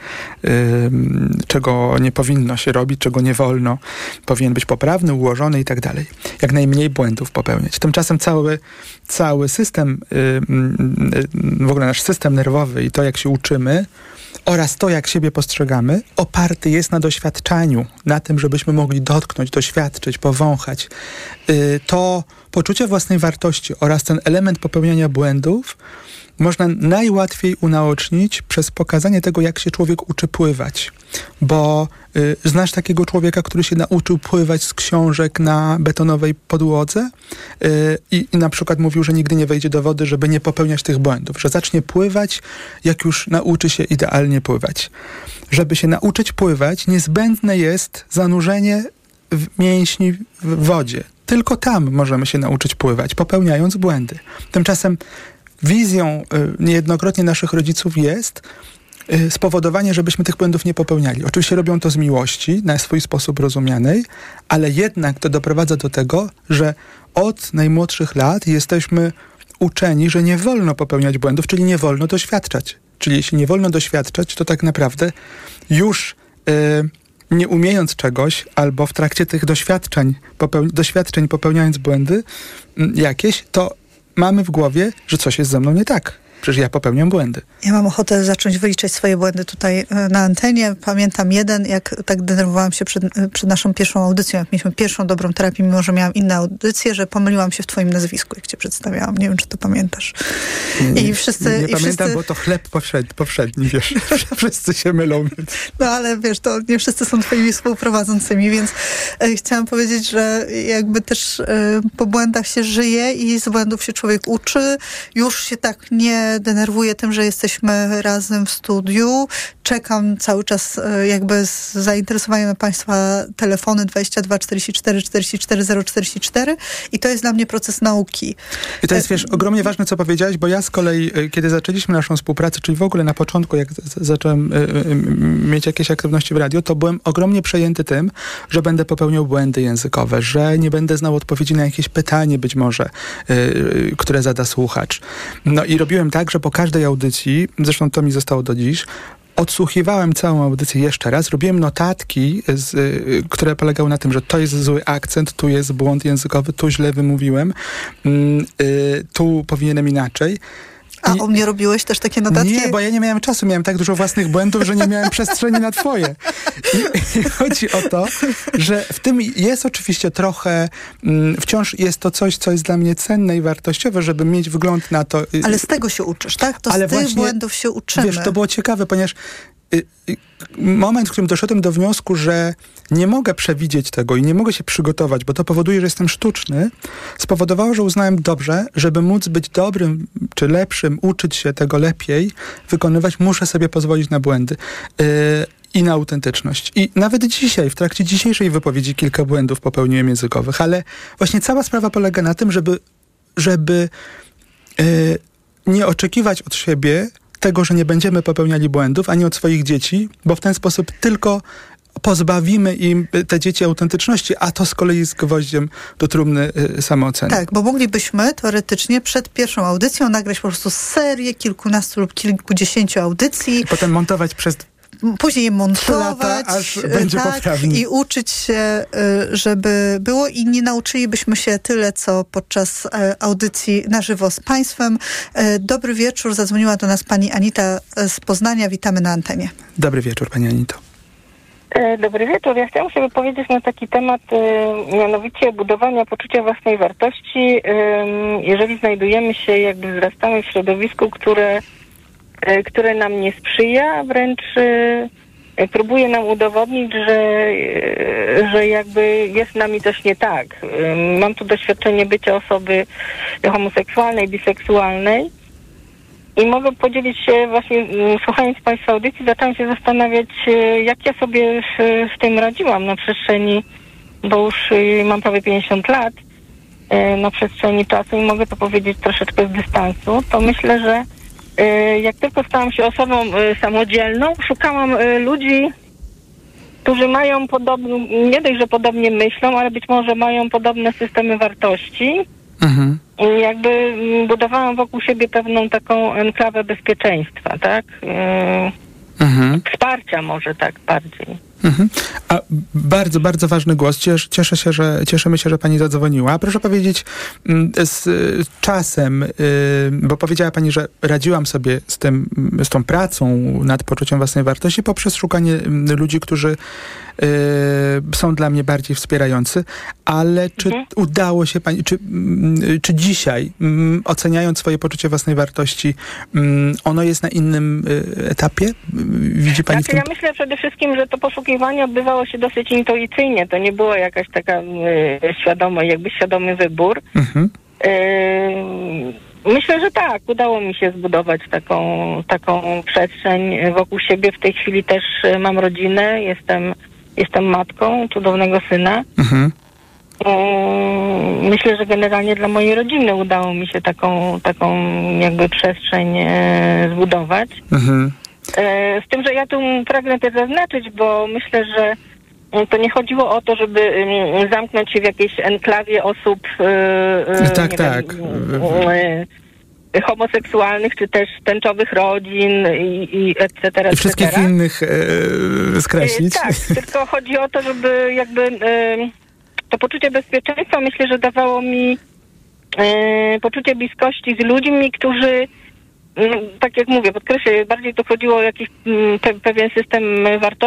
czego nie powinno się robić, czego nie wolno. Powinien być poprawny, ułożony i tak dalej. Jak najmniej błędów popełniać. Tymczasem cały, cały system, w ogóle nasz system nerwowy i to, jak się uczymy, oraz to, jak siebie postrzegamy, oparty jest na doświadczaniu, na tym, żebyśmy mogli dotknąć, doświadczyć, powąchać. To poczucie własnej wartości oraz ten element popełniania błędów można najłatwiej unaocznić przez pokazanie tego, jak się człowiek uczy pływać. Bo y, znasz takiego człowieka, który się nauczył pływać z książek na betonowej podłodze y, i, na przykład mówił, że nigdy nie wejdzie do wody, żeby nie popełniać tych błędów, że zacznie pływać, jak już nauczy się idealnie pływać. Żeby się nauczyć pływać, niezbędne jest zanurzenie mięśni w wodzie. Tylko tam możemy się nauczyć pływać, popełniając błędy. Tymczasem wizją y, niejednokrotnie naszych rodziców jest y, spowodowanie, żebyśmy tych błędów nie popełniali. Oczywiście robią to z miłości, na swój sposób rozumianej, ale jednak to doprowadza do tego, że od najmłodszych lat jesteśmy uczeni, że nie wolno popełniać błędów, czyli nie wolno doświadczać. Czyli jeśli nie wolno doświadczać, to tak naprawdę już yy, nie umiejąc czegoś, albo w trakcie tych doświadczeń, doświadczeń popełniając błędy jakieś, to mamy w głowie, że coś jest ze mną nie tak. Przecież ja popełniam błędy. Ja mam ochotę zacząć wyliczać swoje błędy tutaj e, na antenie. Pamiętam jeden, jak tak denerwowałam się przed, e, przed naszą pierwszą audycją, jak mieliśmy pierwszą dobrą terapię, mimo że miałam inne audycje, że pomyliłam się w twoim nazwisku, jak cię przedstawiałam. Nie wiem, czy to pamiętasz. I wszyscy... Nie, nie i pamiętam, wszyscy... bo to chleb powszedni, powszedni wiesz. wszyscy się mylą. Więc... No ale wiesz, to nie wszyscy są twoimi współprowadzącymi, więc e, chciałam powiedzieć, że jakby też po błędach się żyje i z błędów się człowiek uczy. Już się tak nie denerwuję tym, że jesteśmy razem w studiu. Czekam cały czas e, jakby z zainteresowaniem Państwa telefony 22 44 44 044 i to jest dla mnie proces nauki. I to jest, wiesz, ogromnie ważne, co powiedziałeś, bo ja z kolei, e, kiedy zaczęliśmy naszą współpracę, czyli w ogóle na początku, jak zacząłem e, mieć jakieś aktywności w radio, to byłem ogromnie przejęty tym, że będę popełniał błędy językowe, że nie będę znał odpowiedzi na jakieś pytanie być może, które zada słuchacz. No i robiłem tak, tak, że po każdej audycji, zresztą to mi zostało do dziś, odsłuchiwałem całą audycję jeszcze raz, robiłem notatki, z, y, które polegały na tym, że to jest zły akcent, tu jest błąd językowy, tu źle wymówiłem, y, y, tu powinienem inaczej. A u mnie robiłeś też takie notatki? Nie, bo ja nie miałem czasu, miałem tak dużo własnych błędów, że nie miałem przestrzeni na twoje. I, I, chodzi o to, że w tym jest oczywiście trochę, mm, wciąż jest to coś, co jest dla mnie cenne i wartościowe, żeby mieć wgląd na to. Y, Ale z tego się uczysz, tak? To Ale z tych właśnie, błędów się uczymy. Wiesz, to było ciekawe, ponieważ moment, w którym doszedłem do wniosku, że nie mogę przewidzieć tego i nie mogę się przygotować, bo to powoduje, że jestem sztuczny, spowodowało, że uznałem dobrze, żeby móc być dobrym czy lepszym, uczyć się tego lepiej, wykonywać, muszę sobie pozwolić na błędy. Yy, i na autentyczność. I nawet dzisiaj, w trakcie dzisiejszej wypowiedzi kilka błędów popełniłem językowych, ale właśnie cała sprawa polega na tym, żeby, żeby yy, nie oczekiwać od siebie tego, że nie będziemy popełniali błędów, ani od swoich dzieci, bo w ten sposób tylko pozbawimy im te dzieci autentyczności, a to z kolei jest gwoździem do trumny y, samooceny. Tak, bo moglibyśmy teoretycznie przed pierwszą audycją nagrać po prostu serię kilkunastu lub kilkudziesięciu audycji. Potem montować przez później je montować będzie tak, i uczyć się, y, żeby było i nie nauczylibyśmy się tyle, co podczas y, audycji na żywo z Państwem. Y, Dobry wieczór, zadzwoniła do nas pani Anita z Poznania. Witamy na antenie. Dobry wieczór, pani Anito. E, Dobry wieczór. Ja chciałam się wypowiedzieć na taki temat, mianowicie budowania poczucia własnej wartości, jeżeli znajdujemy się, jakby wzrastamy w środowisku, które, które nam nie sprzyja, wręcz e, próbuje nam udowodnić, że, e, że jakby jest z nami coś nie tak. E, Mam tu doświadczenie bycia osoby homoseksualnej, biseksualnej. I mogę podzielić się właśnie, mm, słuchając Państwa audycji, zaczęłam się zastanawiać, e, jak ja sobie w, w tym radziłam na przestrzeni, bo już e, mam prawie 50 lat, e, na przestrzeni czasu i mogę to powiedzieć troszeczkę z dystansu, to myślę, że e, jak tylko stałam się osobą e, samodzielną, szukałam e, ludzi, którzy mają podobną, nie dość, że podobnie myślą, ale być może mają podobne systemy wartości. Mhm. I jakby mm, budowałam wokół siebie pewną taką enklawę bezpieczeństwa, tak? Mhm. Wsparcia może tak bardziej. Mhm. A bardzo, bardzo ważny głos. Ciesz, cieszę się, że, cieszymy się, że pani zadzwoniła. Proszę powiedzieć mm, z czasem, y, bo powiedziała pani, że radziłam sobie z, tym, z tą pracą nad poczuciem własnej wartości poprzez szukanie mm, ludzi, którzy są dla mnie bardziej wspierający, ale czy udało się pani, czy, mm, czy dzisiaj, mm, oceniając swoje poczucie własnej wartości, mm, ono jest na innym y, etapie? Widzi pani w Znaczy, tym ja myślę przede wszystkim, że to poszukiwanie odbywało się dosyć intuicyjnie. To nie była jakaś taka świadoma, jakby świadomy wybór. Mhm. Myślę, że tak. Udało mi się zbudować taką, taką przestrzeń wokół siebie. W tej chwili też y, mam rodzinę, jestem, jestem matką cudownego syna. Mhm. Yy, Myślę, że generalnie dla mojej rodziny udało mi się taką, taką jakby przestrzeń e, zbudować. Mhm. E, Z tym, że ja tu pragnę też zaznaczyć, bo myślę, że e, to nie chodziło o to, żeby zamknąć się w jakiejś enklawie osób e, e, Tak, tak. Wiem, e, homoseksualnych, czy też tęczowych rodzin i, i etc. I wszystkich etc. innych e, skreślić. E, Tak, tylko chodzi o to, żeby jakby e, to poczucie bezpieczeństwa myślę, że dawało mi e, poczucie bliskości z ludźmi, którzy tak jak mówię, podkreślę, bardziej to chodziło o jakiś mm, pe, pewien system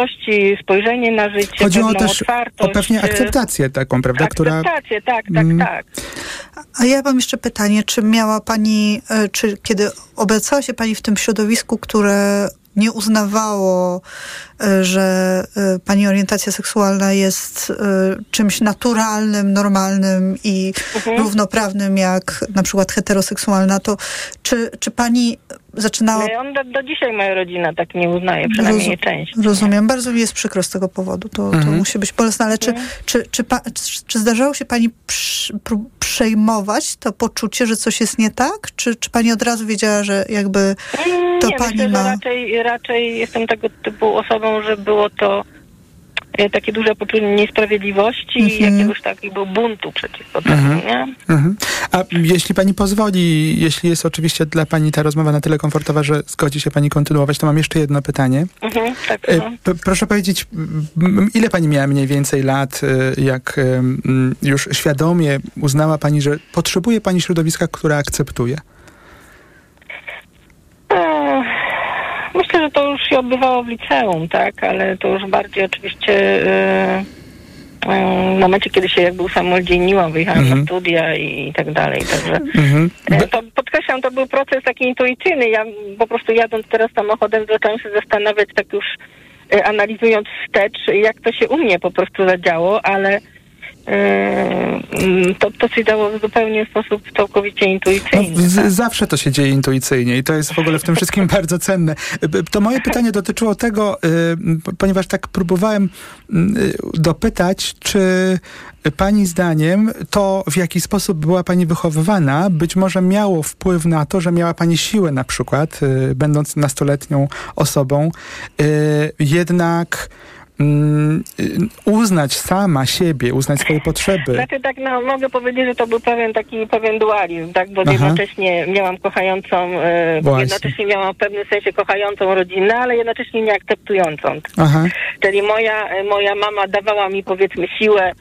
przejrzystości, spojrzenie na życie, Chodziło też o otwartość. pewnie e, akceptację taką, prawda, która... Akceptację, tak, tak, Mm. tak. A ja mam jeszcze pytanie, czy miała pani, e, czy kiedy obracała się pani w tym środowisku, które nie uznawało, e, że e, pani orientacja seksualna jest e, czymś naturalnym, normalnym i równoprawnym, jak na przykład heteroseksualna, to czy, czy pani zaczynała... No On do, do dzisiaj moja rodzina tak nie uznaje, przynajmniej Rozum- część. Rozumiem. Bardzo mi jest przykro z tego powodu. To, to Mhm. musi być bolesne. Ale czy, czy, czy, pa, czy, czy zdarzało się pani przy, przejmować to poczucie, że coś jest nie tak? Czy, czy pani od razu wiedziała, że jakby to nie, pani myślę, ma... że raczej, raczej jestem tego typu osobą, że było to takie duże poczucie niesprawiedliwości i Mhm. jakiegoś takiego buntu przeciwko temu, Mhm. nie? Mhm. A jeśli pani pozwoli, jeśli jest oczywiście dla pani ta rozmowa na tyle komfortowa, że zgodzi się pani kontynuować, to mam jeszcze jedno pytanie. Tak, E, no. proszę powiedzieć, ile pani miała mniej więcej lat, e, jak e, już świadomie uznała pani, że potrzebuje pani środowiska, które akceptuje? Ech, Myślę, że to już się odbywało w liceum, tak, ale to już bardziej oczywiście e, e, w momencie, kiedy się jakby usamodzielniłam, wyjechałam Mhm. na studia i tak dalej, także Mhm. e, to podkreślam, to był proces taki intuicyjny. Ja po prostu jadąc teraz samochodem zaczęłam się zastanawiać tak już e, analizując wstecz, jak to się u mnie po prostu zadziało, ale Yy, to, to się dało zupełnie w sposób całkowicie intuicyjny. No, z, zawsze to się dzieje intuicyjnie i to jest w ogóle w tym wszystkim bardzo cenne. To moje pytanie dotyczyło tego, ponieważ tak próbowałem dopytać, czy Pani zdaniem to, w jaki sposób była Pani wychowywana, być może miało wpływ na to, że miała Pani siłę na przykład, będąc nastoletnią osobą, jednak Mm, uznać sama siebie, uznać swoje potrzeby. Znaczy tak, no, mogę powiedzieć, że to był pewien taki pewien dualizm, tak, bo Aha. jednocześnie miałam kochającą, e, jednocześnie miałam w pewnym sensie kochającą rodzinę, ale jednocześnie nieakceptującą. Aha. Czyli moja, moja mama dawała mi powiedzmy siłę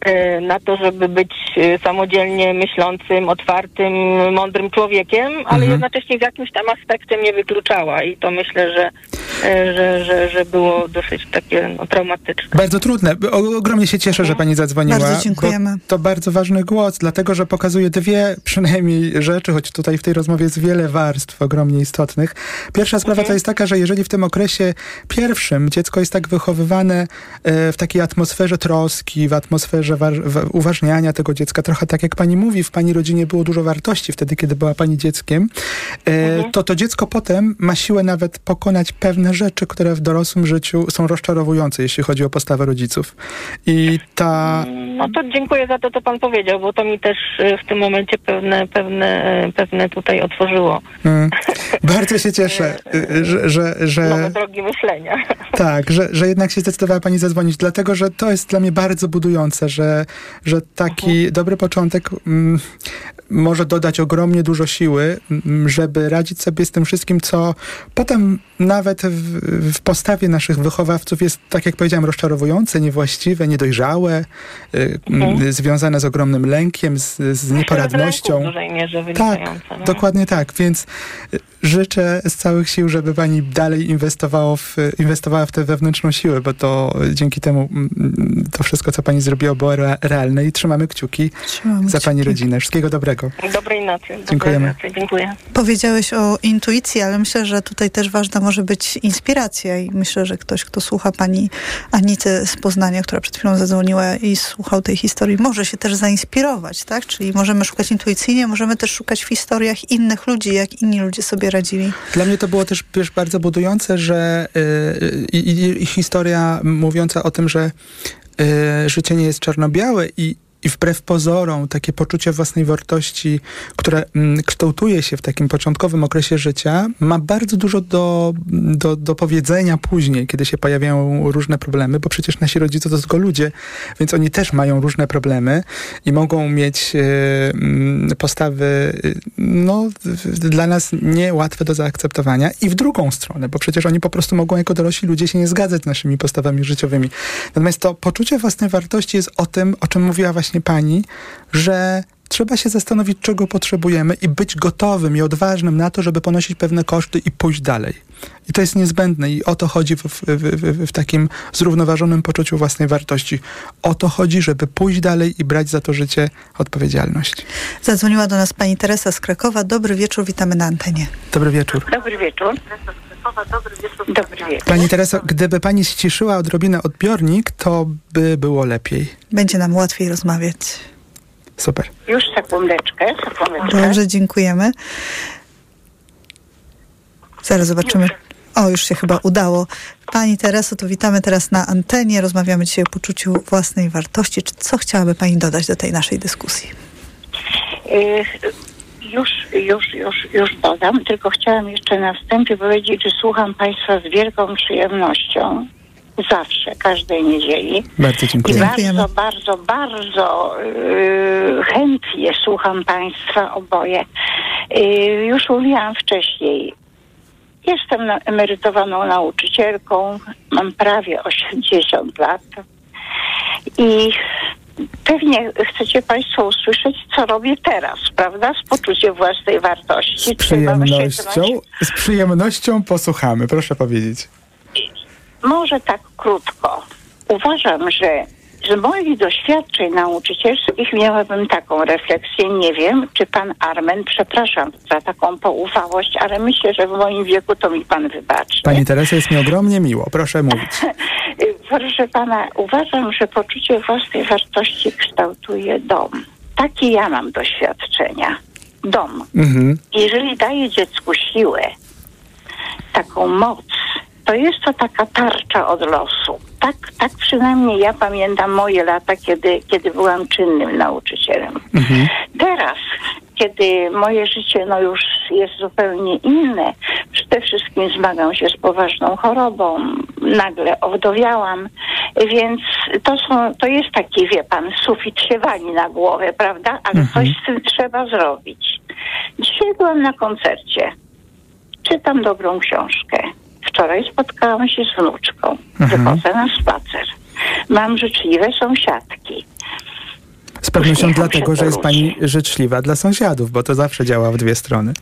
E, na to, żeby być e, samodzielnie myślącym, otwartym, mądrym człowiekiem, ale mhm. jednocześnie w jakimś tam aspekcie mnie wykluczała i to myślę, że, e, że, że, że było dosyć takie no, traumatyczne. Bardzo trudne. O, ogromnie się cieszę, że pani zadzwoniła. Bardzo dziękujemy. To bardzo ważny głos, dlatego, że pokazuje dwie przynajmniej rzeczy, choć tutaj w tej rozmowie jest wiele warstw ogromnie istotnych. Pierwsza sprawa mhm. to jest taka, że jeżeli w tym okresie pierwszym dziecko jest tak wychowywane w takiej atmosferze troski, w atmosferze uważniania tego dziecka, trochę tak jak pani mówi, w pani rodzinie było dużo wartości wtedy, kiedy była pani dzieckiem, e, mhm. to to dziecko potem ma siłę nawet pokonać pewne rzeczy, które w dorosłym życiu są rozczarowujące, jeśli chodzi o postawę rodziców. I ta... No to dziękuję za to, co pan powiedział, bo to mi też e, w tym momencie pewne, pewne, e, pewne tutaj otworzyło. Mm. Bardzo się cieszę, że, że, że... Nowe drogi myślenia. Tak, że, że jednak się zdecydowała pani zadzwonić, dlatego, że to jest dla mnie bardzo budujące, że że, że taki mhm. dobry początek mm, może dodać ogromnie dużo siły, mm, żeby radzić sobie z tym wszystkim, co potem nawet w, w postawie naszych wychowawców jest, tak jak powiedziałem, rozczarowujące, niewłaściwe, niedojrzałe, y, mhm. związane z ogromnym lękiem, z, z nieporadnością. W dużej mierze tak, no. dokładnie tak, więc y, życzę z całych sił, żeby pani dalej inwestowało w, inwestowała w tę wewnętrzną siłę, bo to dzięki temu mm, to wszystko, co pani zrobiła, było realne i trzymamy kciuki trzymamy za kciuki. pani rodzinę. Wszystkiego dobrego. Dobrej nocy. Dziękujemy. Dobrej nocy. Dziękuję. Powiedziałeś o intuicji, ale myślę, że tutaj też ważna może być inspiracja i myślę, że ktoś, kto słucha pani Anity z Poznania, która przed chwilą zadzwoniła i słuchał tej historii, może się też zainspirować, tak? Czyli możemy szukać intuicyjnie, możemy też szukać w historiach innych ludzi, jak inni ludzie sobie radzili. Dla mnie to było też wiesz, bardzo budujące, że yy, historia mówiąca o tym, że yy, życie nie jest czarno-białe i i wbrew pozorom takie poczucie własnej wartości, które mm, kształtuje się w takim początkowym okresie życia, ma bardzo dużo do, do, do powiedzenia później, kiedy się pojawiają różne problemy, bo przecież nasi rodzice to tylko ludzie, więc oni też mają różne problemy i mogą mieć y, postawy y, no, dla nas niełatwe do zaakceptowania i w drugą stronę, bo przecież oni po prostu mogą jako dorośli ludzie się nie zgadzać z naszymi postawami życiowymi. Natomiast to poczucie własnej wartości jest o tym, o czym mówiła właśnie właśnie pani, że trzeba się zastanowić, czego potrzebujemy i być gotowym i odważnym na to, żeby ponosić pewne koszty i pójść dalej. I to jest niezbędne i o to chodzi w, w, w, w, takim zrównoważonym poczuciu własnej wartości. O to chodzi, żeby pójść dalej i brać za to życie odpowiedzialność. Zadzwoniła do nas pani Teresa z Krakowa. Dobry wieczór, witamy na antenie. Dobry wieczór. Dobry wieczór. Dobry wieczór. Pani Tereso, gdyby pani ściszyła odrobinę odbiornik, to by było lepiej. Będzie nam łatwiej rozmawiać. Super. Już sekundeczkę, sekundeczkę. Dobrze, dziękujemy. Zaraz zobaczymy. O, już się chyba udało. Pani Tereso, to witamy teraz na antenie. Rozmawiamy dzisiaj o poczuciu własnej wartości. Co chciałaby Pani dodać do tej naszej dyskusji? Już, już, już, już dodam, tylko chciałam jeszcze na wstępie powiedzieć, że słucham Państwa z wielką przyjemnością. Zawsze, każdej niedzieli. Bardzo dziękuję. I bardzo, bardzo, bardzo yy, chętnie słucham Państwa oboje. Yy, już mówiłam wcześniej, jestem na, emerytowaną nauczycielką, mam prawie 80 lat i pewnie chcecie Państwo usłyszeć, co robię teraz, prawda? Z poczuciem własnej wartości. Z przyjemnością, z przyjemnością posłuchamy, proszę powiedzieć. Może tak krótko. Uważam, że Z moich doświadczeń nauczycielskich miałabym taką refleksję. Nie wiem, czy pan Armen, przepraszam za taką poufałość, ale myślę, że w moim wieku to mi pan wybaczy. Pani Teresa, jest mi ogromnie miło. Proszę mówić. Proszę pana, uważam, że poczucie własnej wartości kształtuje dom. Takie ja mam doświadczenia. Dom. Mhm. Jeżeli daje dziecku siłę, taką moc, to jest to taka tarcza od losu. Tak, tak przynajmniej ja pamiętam moje lata, kiedy, kiedy byłam czynnym nauczycielem. Teraz, kiedy moje życie no już jest zupełnie inne, przede wszystkim zmagam się z poważną chorobą, nagle owdowiałam, więc to, są, to jest taki, wie pan, sufit się wali na głowę, prawda? Ale coś z tym trzeba zrobić. Dzisiaj byłam na koncercie. Czytam dobrą książkę. Wczoraj spotkałam się z wnuczką. Wychodzę na spacer. Mam życzliwe sąsiadki. Z pewnością Uśmiecham dlatego, że jest pani życzliwa dla sąsiadów, bo to zawsze działa w dwie strony.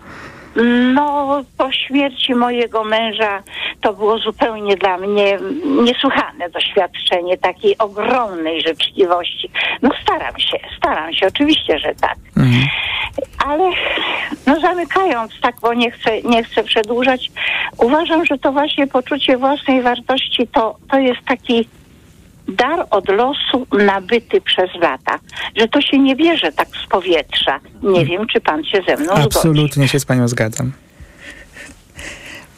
No, po śmierci mojego męża to było zupełnie dla mnie niesłychane doświadczenie takiej ogromnej życzliwości. No staram się, staram się, oczywiście, że tak. Ale no zamykając tak, bo nie chcę, nie chcę przedłużać, uważam, że to właśnie poczucie własnej wartości to, to jest taki dar od losu nabyty przez lata. Że to się nie bierze tak z powietrza. Nie wiem, czy pan się ze mną zgodzi. Absolutnie się z panią zgadzam.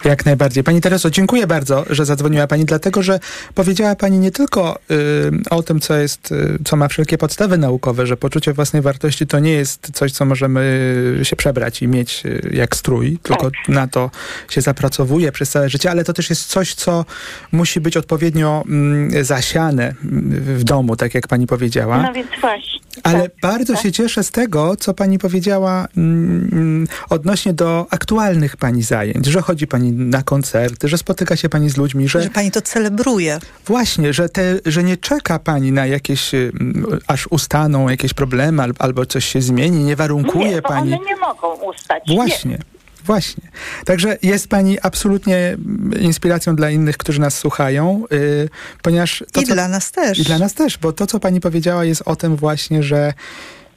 Jak najbardziej. Pani Tereso, dziękuję bardzo, że zadzwoniła Pani, dlatego że powiedziała Pani nie tylko y, o tym, co jest, y, co ma wszelkie podstawy naukowe, że poczucie własnej wartości to nie jest coś, co możemy się przebrać i mieć y, jak strój, tylko na to się zapracowuje przez całe życie, ale to też jest coś, co musi być odpowiednio mm, zasiane mm, w domu, tak jak Pani powiedziała. No więc właśnie. Ale tak, bardzo tak. się cieszę z tego, co pani powiedziała mm, odnośnie do aktualnych pani zajęć, że chodzi pani na koncerty, że spotyka się pani z ludźmi, że... Że pani to celebruje. Właśnie, że, te, że nie czeka pani na jakieś, mm, aż ustaną jakieś problemy al, albo coś się zmieni, nie warunkuje Nie, bo pani. one nie mogą ustać. Właśnie. Właśnie. Także jest pani absolutnie mm, inspiracją dla innych, którzy nas słuchają, yy, ponieważ... To, I co, dla nas też. I dla nas też, bo to, co pani powiedziała, jest o tym właśnie, że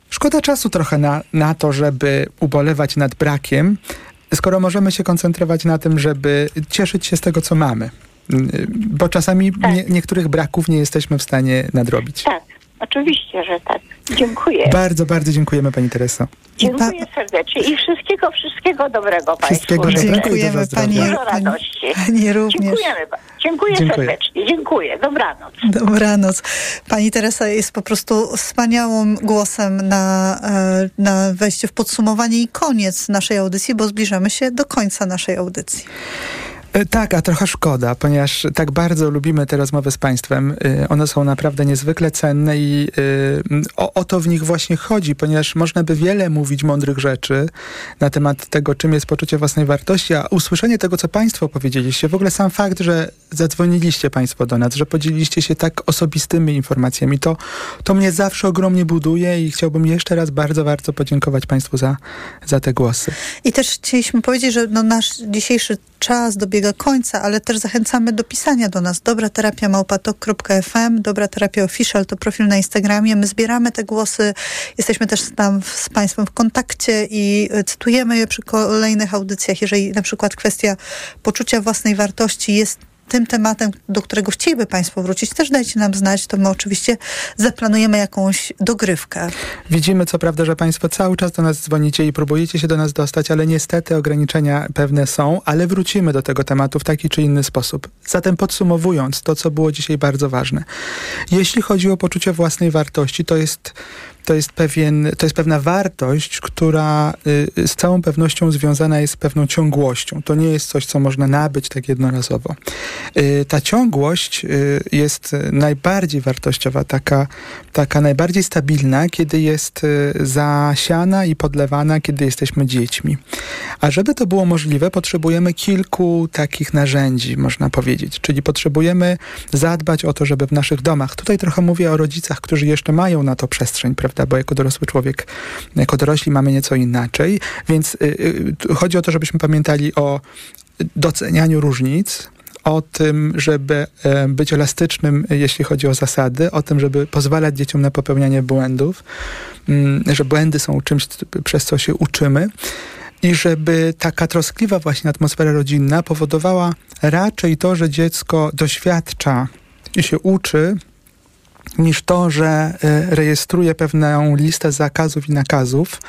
szkoda czasu trochę na, na to, żeby ubolewać nad brakiem, skoro możemy się koncentrować na tym, żeby cieszyć się z tego, co mamy. Bo czasami nie, niektórych braków nie jesteśmy w stanie nadrobić. Tak, oczywiście, że tak. Dziękuję. Bardzo, bardzo dziękujemy pani Tereso. Dziękuję serdecznie i wszystkiego, wszystkiego dobrego Wszystkiego Państwu. dobrego zdrowia. pani- Dużo radości. pani również. Dziękujemy. Dziękuję, Dziękuję. serdecznie. Dziękuję. Dobranoc. Dobranoc. Pani Teresa jest po prostu wspaniałym głosem na, e, na wejście w podsumowanie i koniec naszej audycji, bo zbliżamy się do końca naszej audycji. E, Tak, a trochę szkoda, ponieważ tak bardzo lubimy te rozmowy z Państwem. E, One są naprawdę niezwykle cenne i e, o, o to w nich właśnie chodzi, ponieważ można by wiele mówić mądrych rzeczy na temat tego, czym jest poczucie własnej wartości, a usłyszenie tego, co Państwo powiedzieliście, w ogóle sam fakt, że zadzwoniliście Państwo do nas, że podzieliliście się tak osobistymi informacjami, to, to mnie zawsze ogromnie buduje i chciałbym jeszcze raz bardzo, bardzo podziękować Państwu za, za te głosy. I też chcieliśmy powiedzieć, że no nasz dzisiejszy czas dobiega końca, ale też zachęcamy do pisania do nas. Dobra terapia małpatok.fm, Dobra terapia official to profil na Instagramie. My zbieramy te głosy, jesteśmy też tam z Państwem w kontakcie i y, cytujemy je przy kolejnych audycjach. Jeżeli na przykład kwestia poczucia własnej wartości jest tym tematem, do którego chcieliby Państwo wrócić, też dajcie nam znać, to my oczywiście zaplanujemy jakąś dogrywkę. Widzimy co prawda, że Państwo cały czas do nas dzwonicie i próbujecie się do nas dostać, ale niestety ograniczenia pewne są, ale wrócimy do tego tematu w taki czy inny sposób. Zatem podsumowując to, co było dzisiaj bardzo ważne. Jeśli chodzi o poczucie własnej wartości, to jest to jest, pewien, to jest pewna wartość, która y, z całą pewnością związana jest z pewną ciągłością. To nie jest coś, co można nabyć tak jednorazowo. Y, ta ciągłość y, jest najbardziej wartościowa, taka, taka najbardziej stabilna, kiedy jest zasiana i podlewana, kiedy jesteśmy dziećmi. A żeby to było możliwe, potrzebujemy kilku takich narzędzi, można powiedzieć. Czyli potrzebujemy zadbać o to, żeby w naszych domach, tutaj trochę mówię o rodzicach, którzy jeszcze mają na to przestrzeń, prawda, bo jako dorosły człowiek, jako dorośli mamy nieco inaczej, więc y, y, chodzi o to, żebyśmy pamiętali o docenianiu różnic, o tym, żeby e, być elastycznym, jeśli chodzi o zasady, o tym, żeby pozwalać dzieciom na popełnianie błędów, mm, że błędy są czymś, przez co się uczymy i żeby taka troskliwa właśnie atmosfera rodzinna powodowała raczej to, że dziecko doświadcza i się uczy, niż to, że e, rejestruje pewną listę zakazów i nakazów,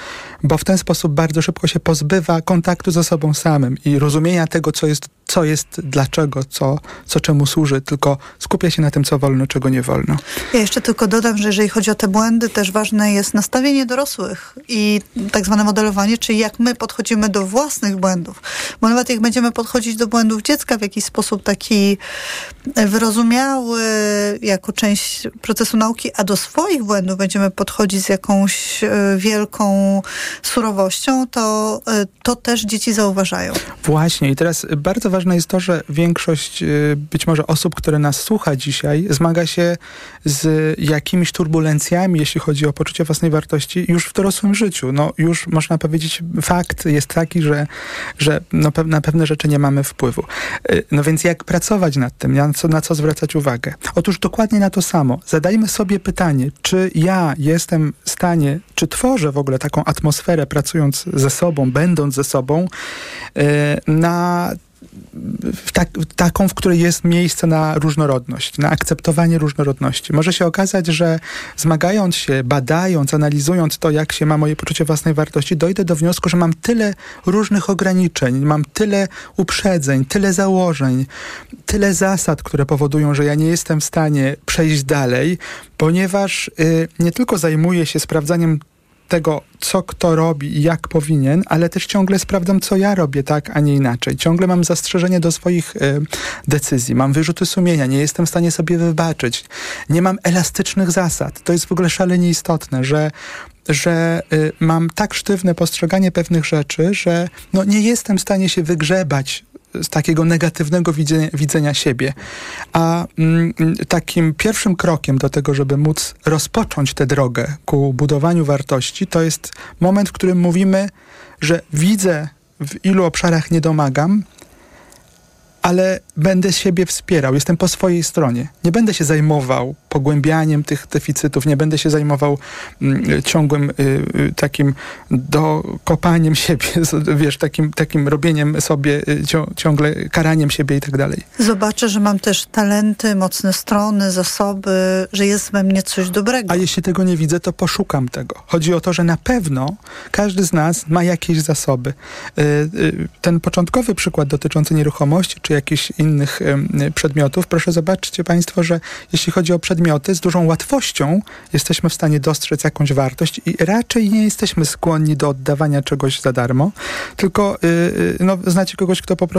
bo w ten sposób bardzo szybko się pozbywa kontaktu ze sobą samym i rozumienia tego, co jest, co jest dlaczego, co, co czemu służy, tylko skupia się na tym, co wolno, czego nie wolno. Ja jeszcze tylko dodam, że jeżeli chodzi o te błędy, też ważne jest nastawienie dorosłych i tak zwane modelowanie, czyli jak my podchodzimy do własnych błędów. Bo nawet jak będziemy podchodzić do błędów dziecka w jakiś sposób taki wyrozumiały, jako część procesu nauki, a do swoich błędów będziemy podchodzić z jakąś e, wielką surowością, to, e, to też dzieci zauważają. Właśnie i teraz bardzo ważne jest to, że większość e, być może osób, które nas słucha dzisiaj, zmaga się z jakimiś turbulencjami, jeśli chodzi o poczucie własnej wartości już w dorosłym życiu. No już można powiedzieć, fakt jest taki, że, że no, na pewne rzeczy nie mamy wpływu. No więc jak pracować nad tym? Na co, na co zwracać uwagę? Otóż dokładnie na to samo. Zadajmy sobie pytanie, czy ja jestem w stanie, czy tworzę w ogóle taką atmosferę pracując ze sobą, będąc ze sobą, e, na tak, taką, w której jest miejsce na różnorodność, na akceptowanie różnorodności. Może się okazać, że zmagając się, badając, analizując to, jak się ma moje poczucie własnej wartości, dojdę do wniosku, że mam tyle różnych ograniczeń, mam tyle uprzedzeń, tyle założeń, tyle zasad, które powodują, że ja nie jestem w stanie przejść dalej, ponieważ y, nie tylko zajmuję się sprawdzaniem tego, co kto robi i jak powinien, ale też ciągle sprawdzam, co ja robię tak, a nie inaczej. Ciągle mam zastrzeżenie do swoich y, decyzji, mam wyrzuty sumienia, nie jestem w stanie sobie wybaczyć, nie mam elastycznych zasad. To jest w ogóle szalenie istotne, że że y, mam tak sztywne postrzeganie pewnych rzeczy, że no, nie jestem w stanie się wygrzebać z takiego negatywnego widzenia, widzenia siebie. A mm, takim pierwszym krokiem do tego, żeby móc rozpocząć tę drogę ku budowaniu wartości, to jest moment, w którym mówimy, że widzę, w ilu obszarach nie domagam, ale będę siebie wspierał, jestem po swojej stronie. Nie będę się zajmował pogłębianiem tych deficytów, nie będę się zajmował mm, ciągłym y, y, takim dokopaniem siebie, wiesz, takim, takim robieniem sobie, y, ciągle karaniem siebie i tak dalej. Zobaczę, że mam też talenty, mocne strony, zasoby, że jest we mnie coś dobrego. A jeśli tego nie widzę, to poszukam tego. Chodzi o to, że na pewno każdy z nas ma jakieś zasoby. Y, y, ten początkowy przykład dotyczący nieruchomości, czy jakichś innych przedmiotów, proszę zobaczcie Państwo, że jeśli chodzi o przedmioty, z dużą łatwością jesteśmy w stanie dostrzec jakąś wartość i raczej nie jesteśmy skłonni do oddawania czegoś za darmo, tylko yy, no, znacie kogoś, kto po prostu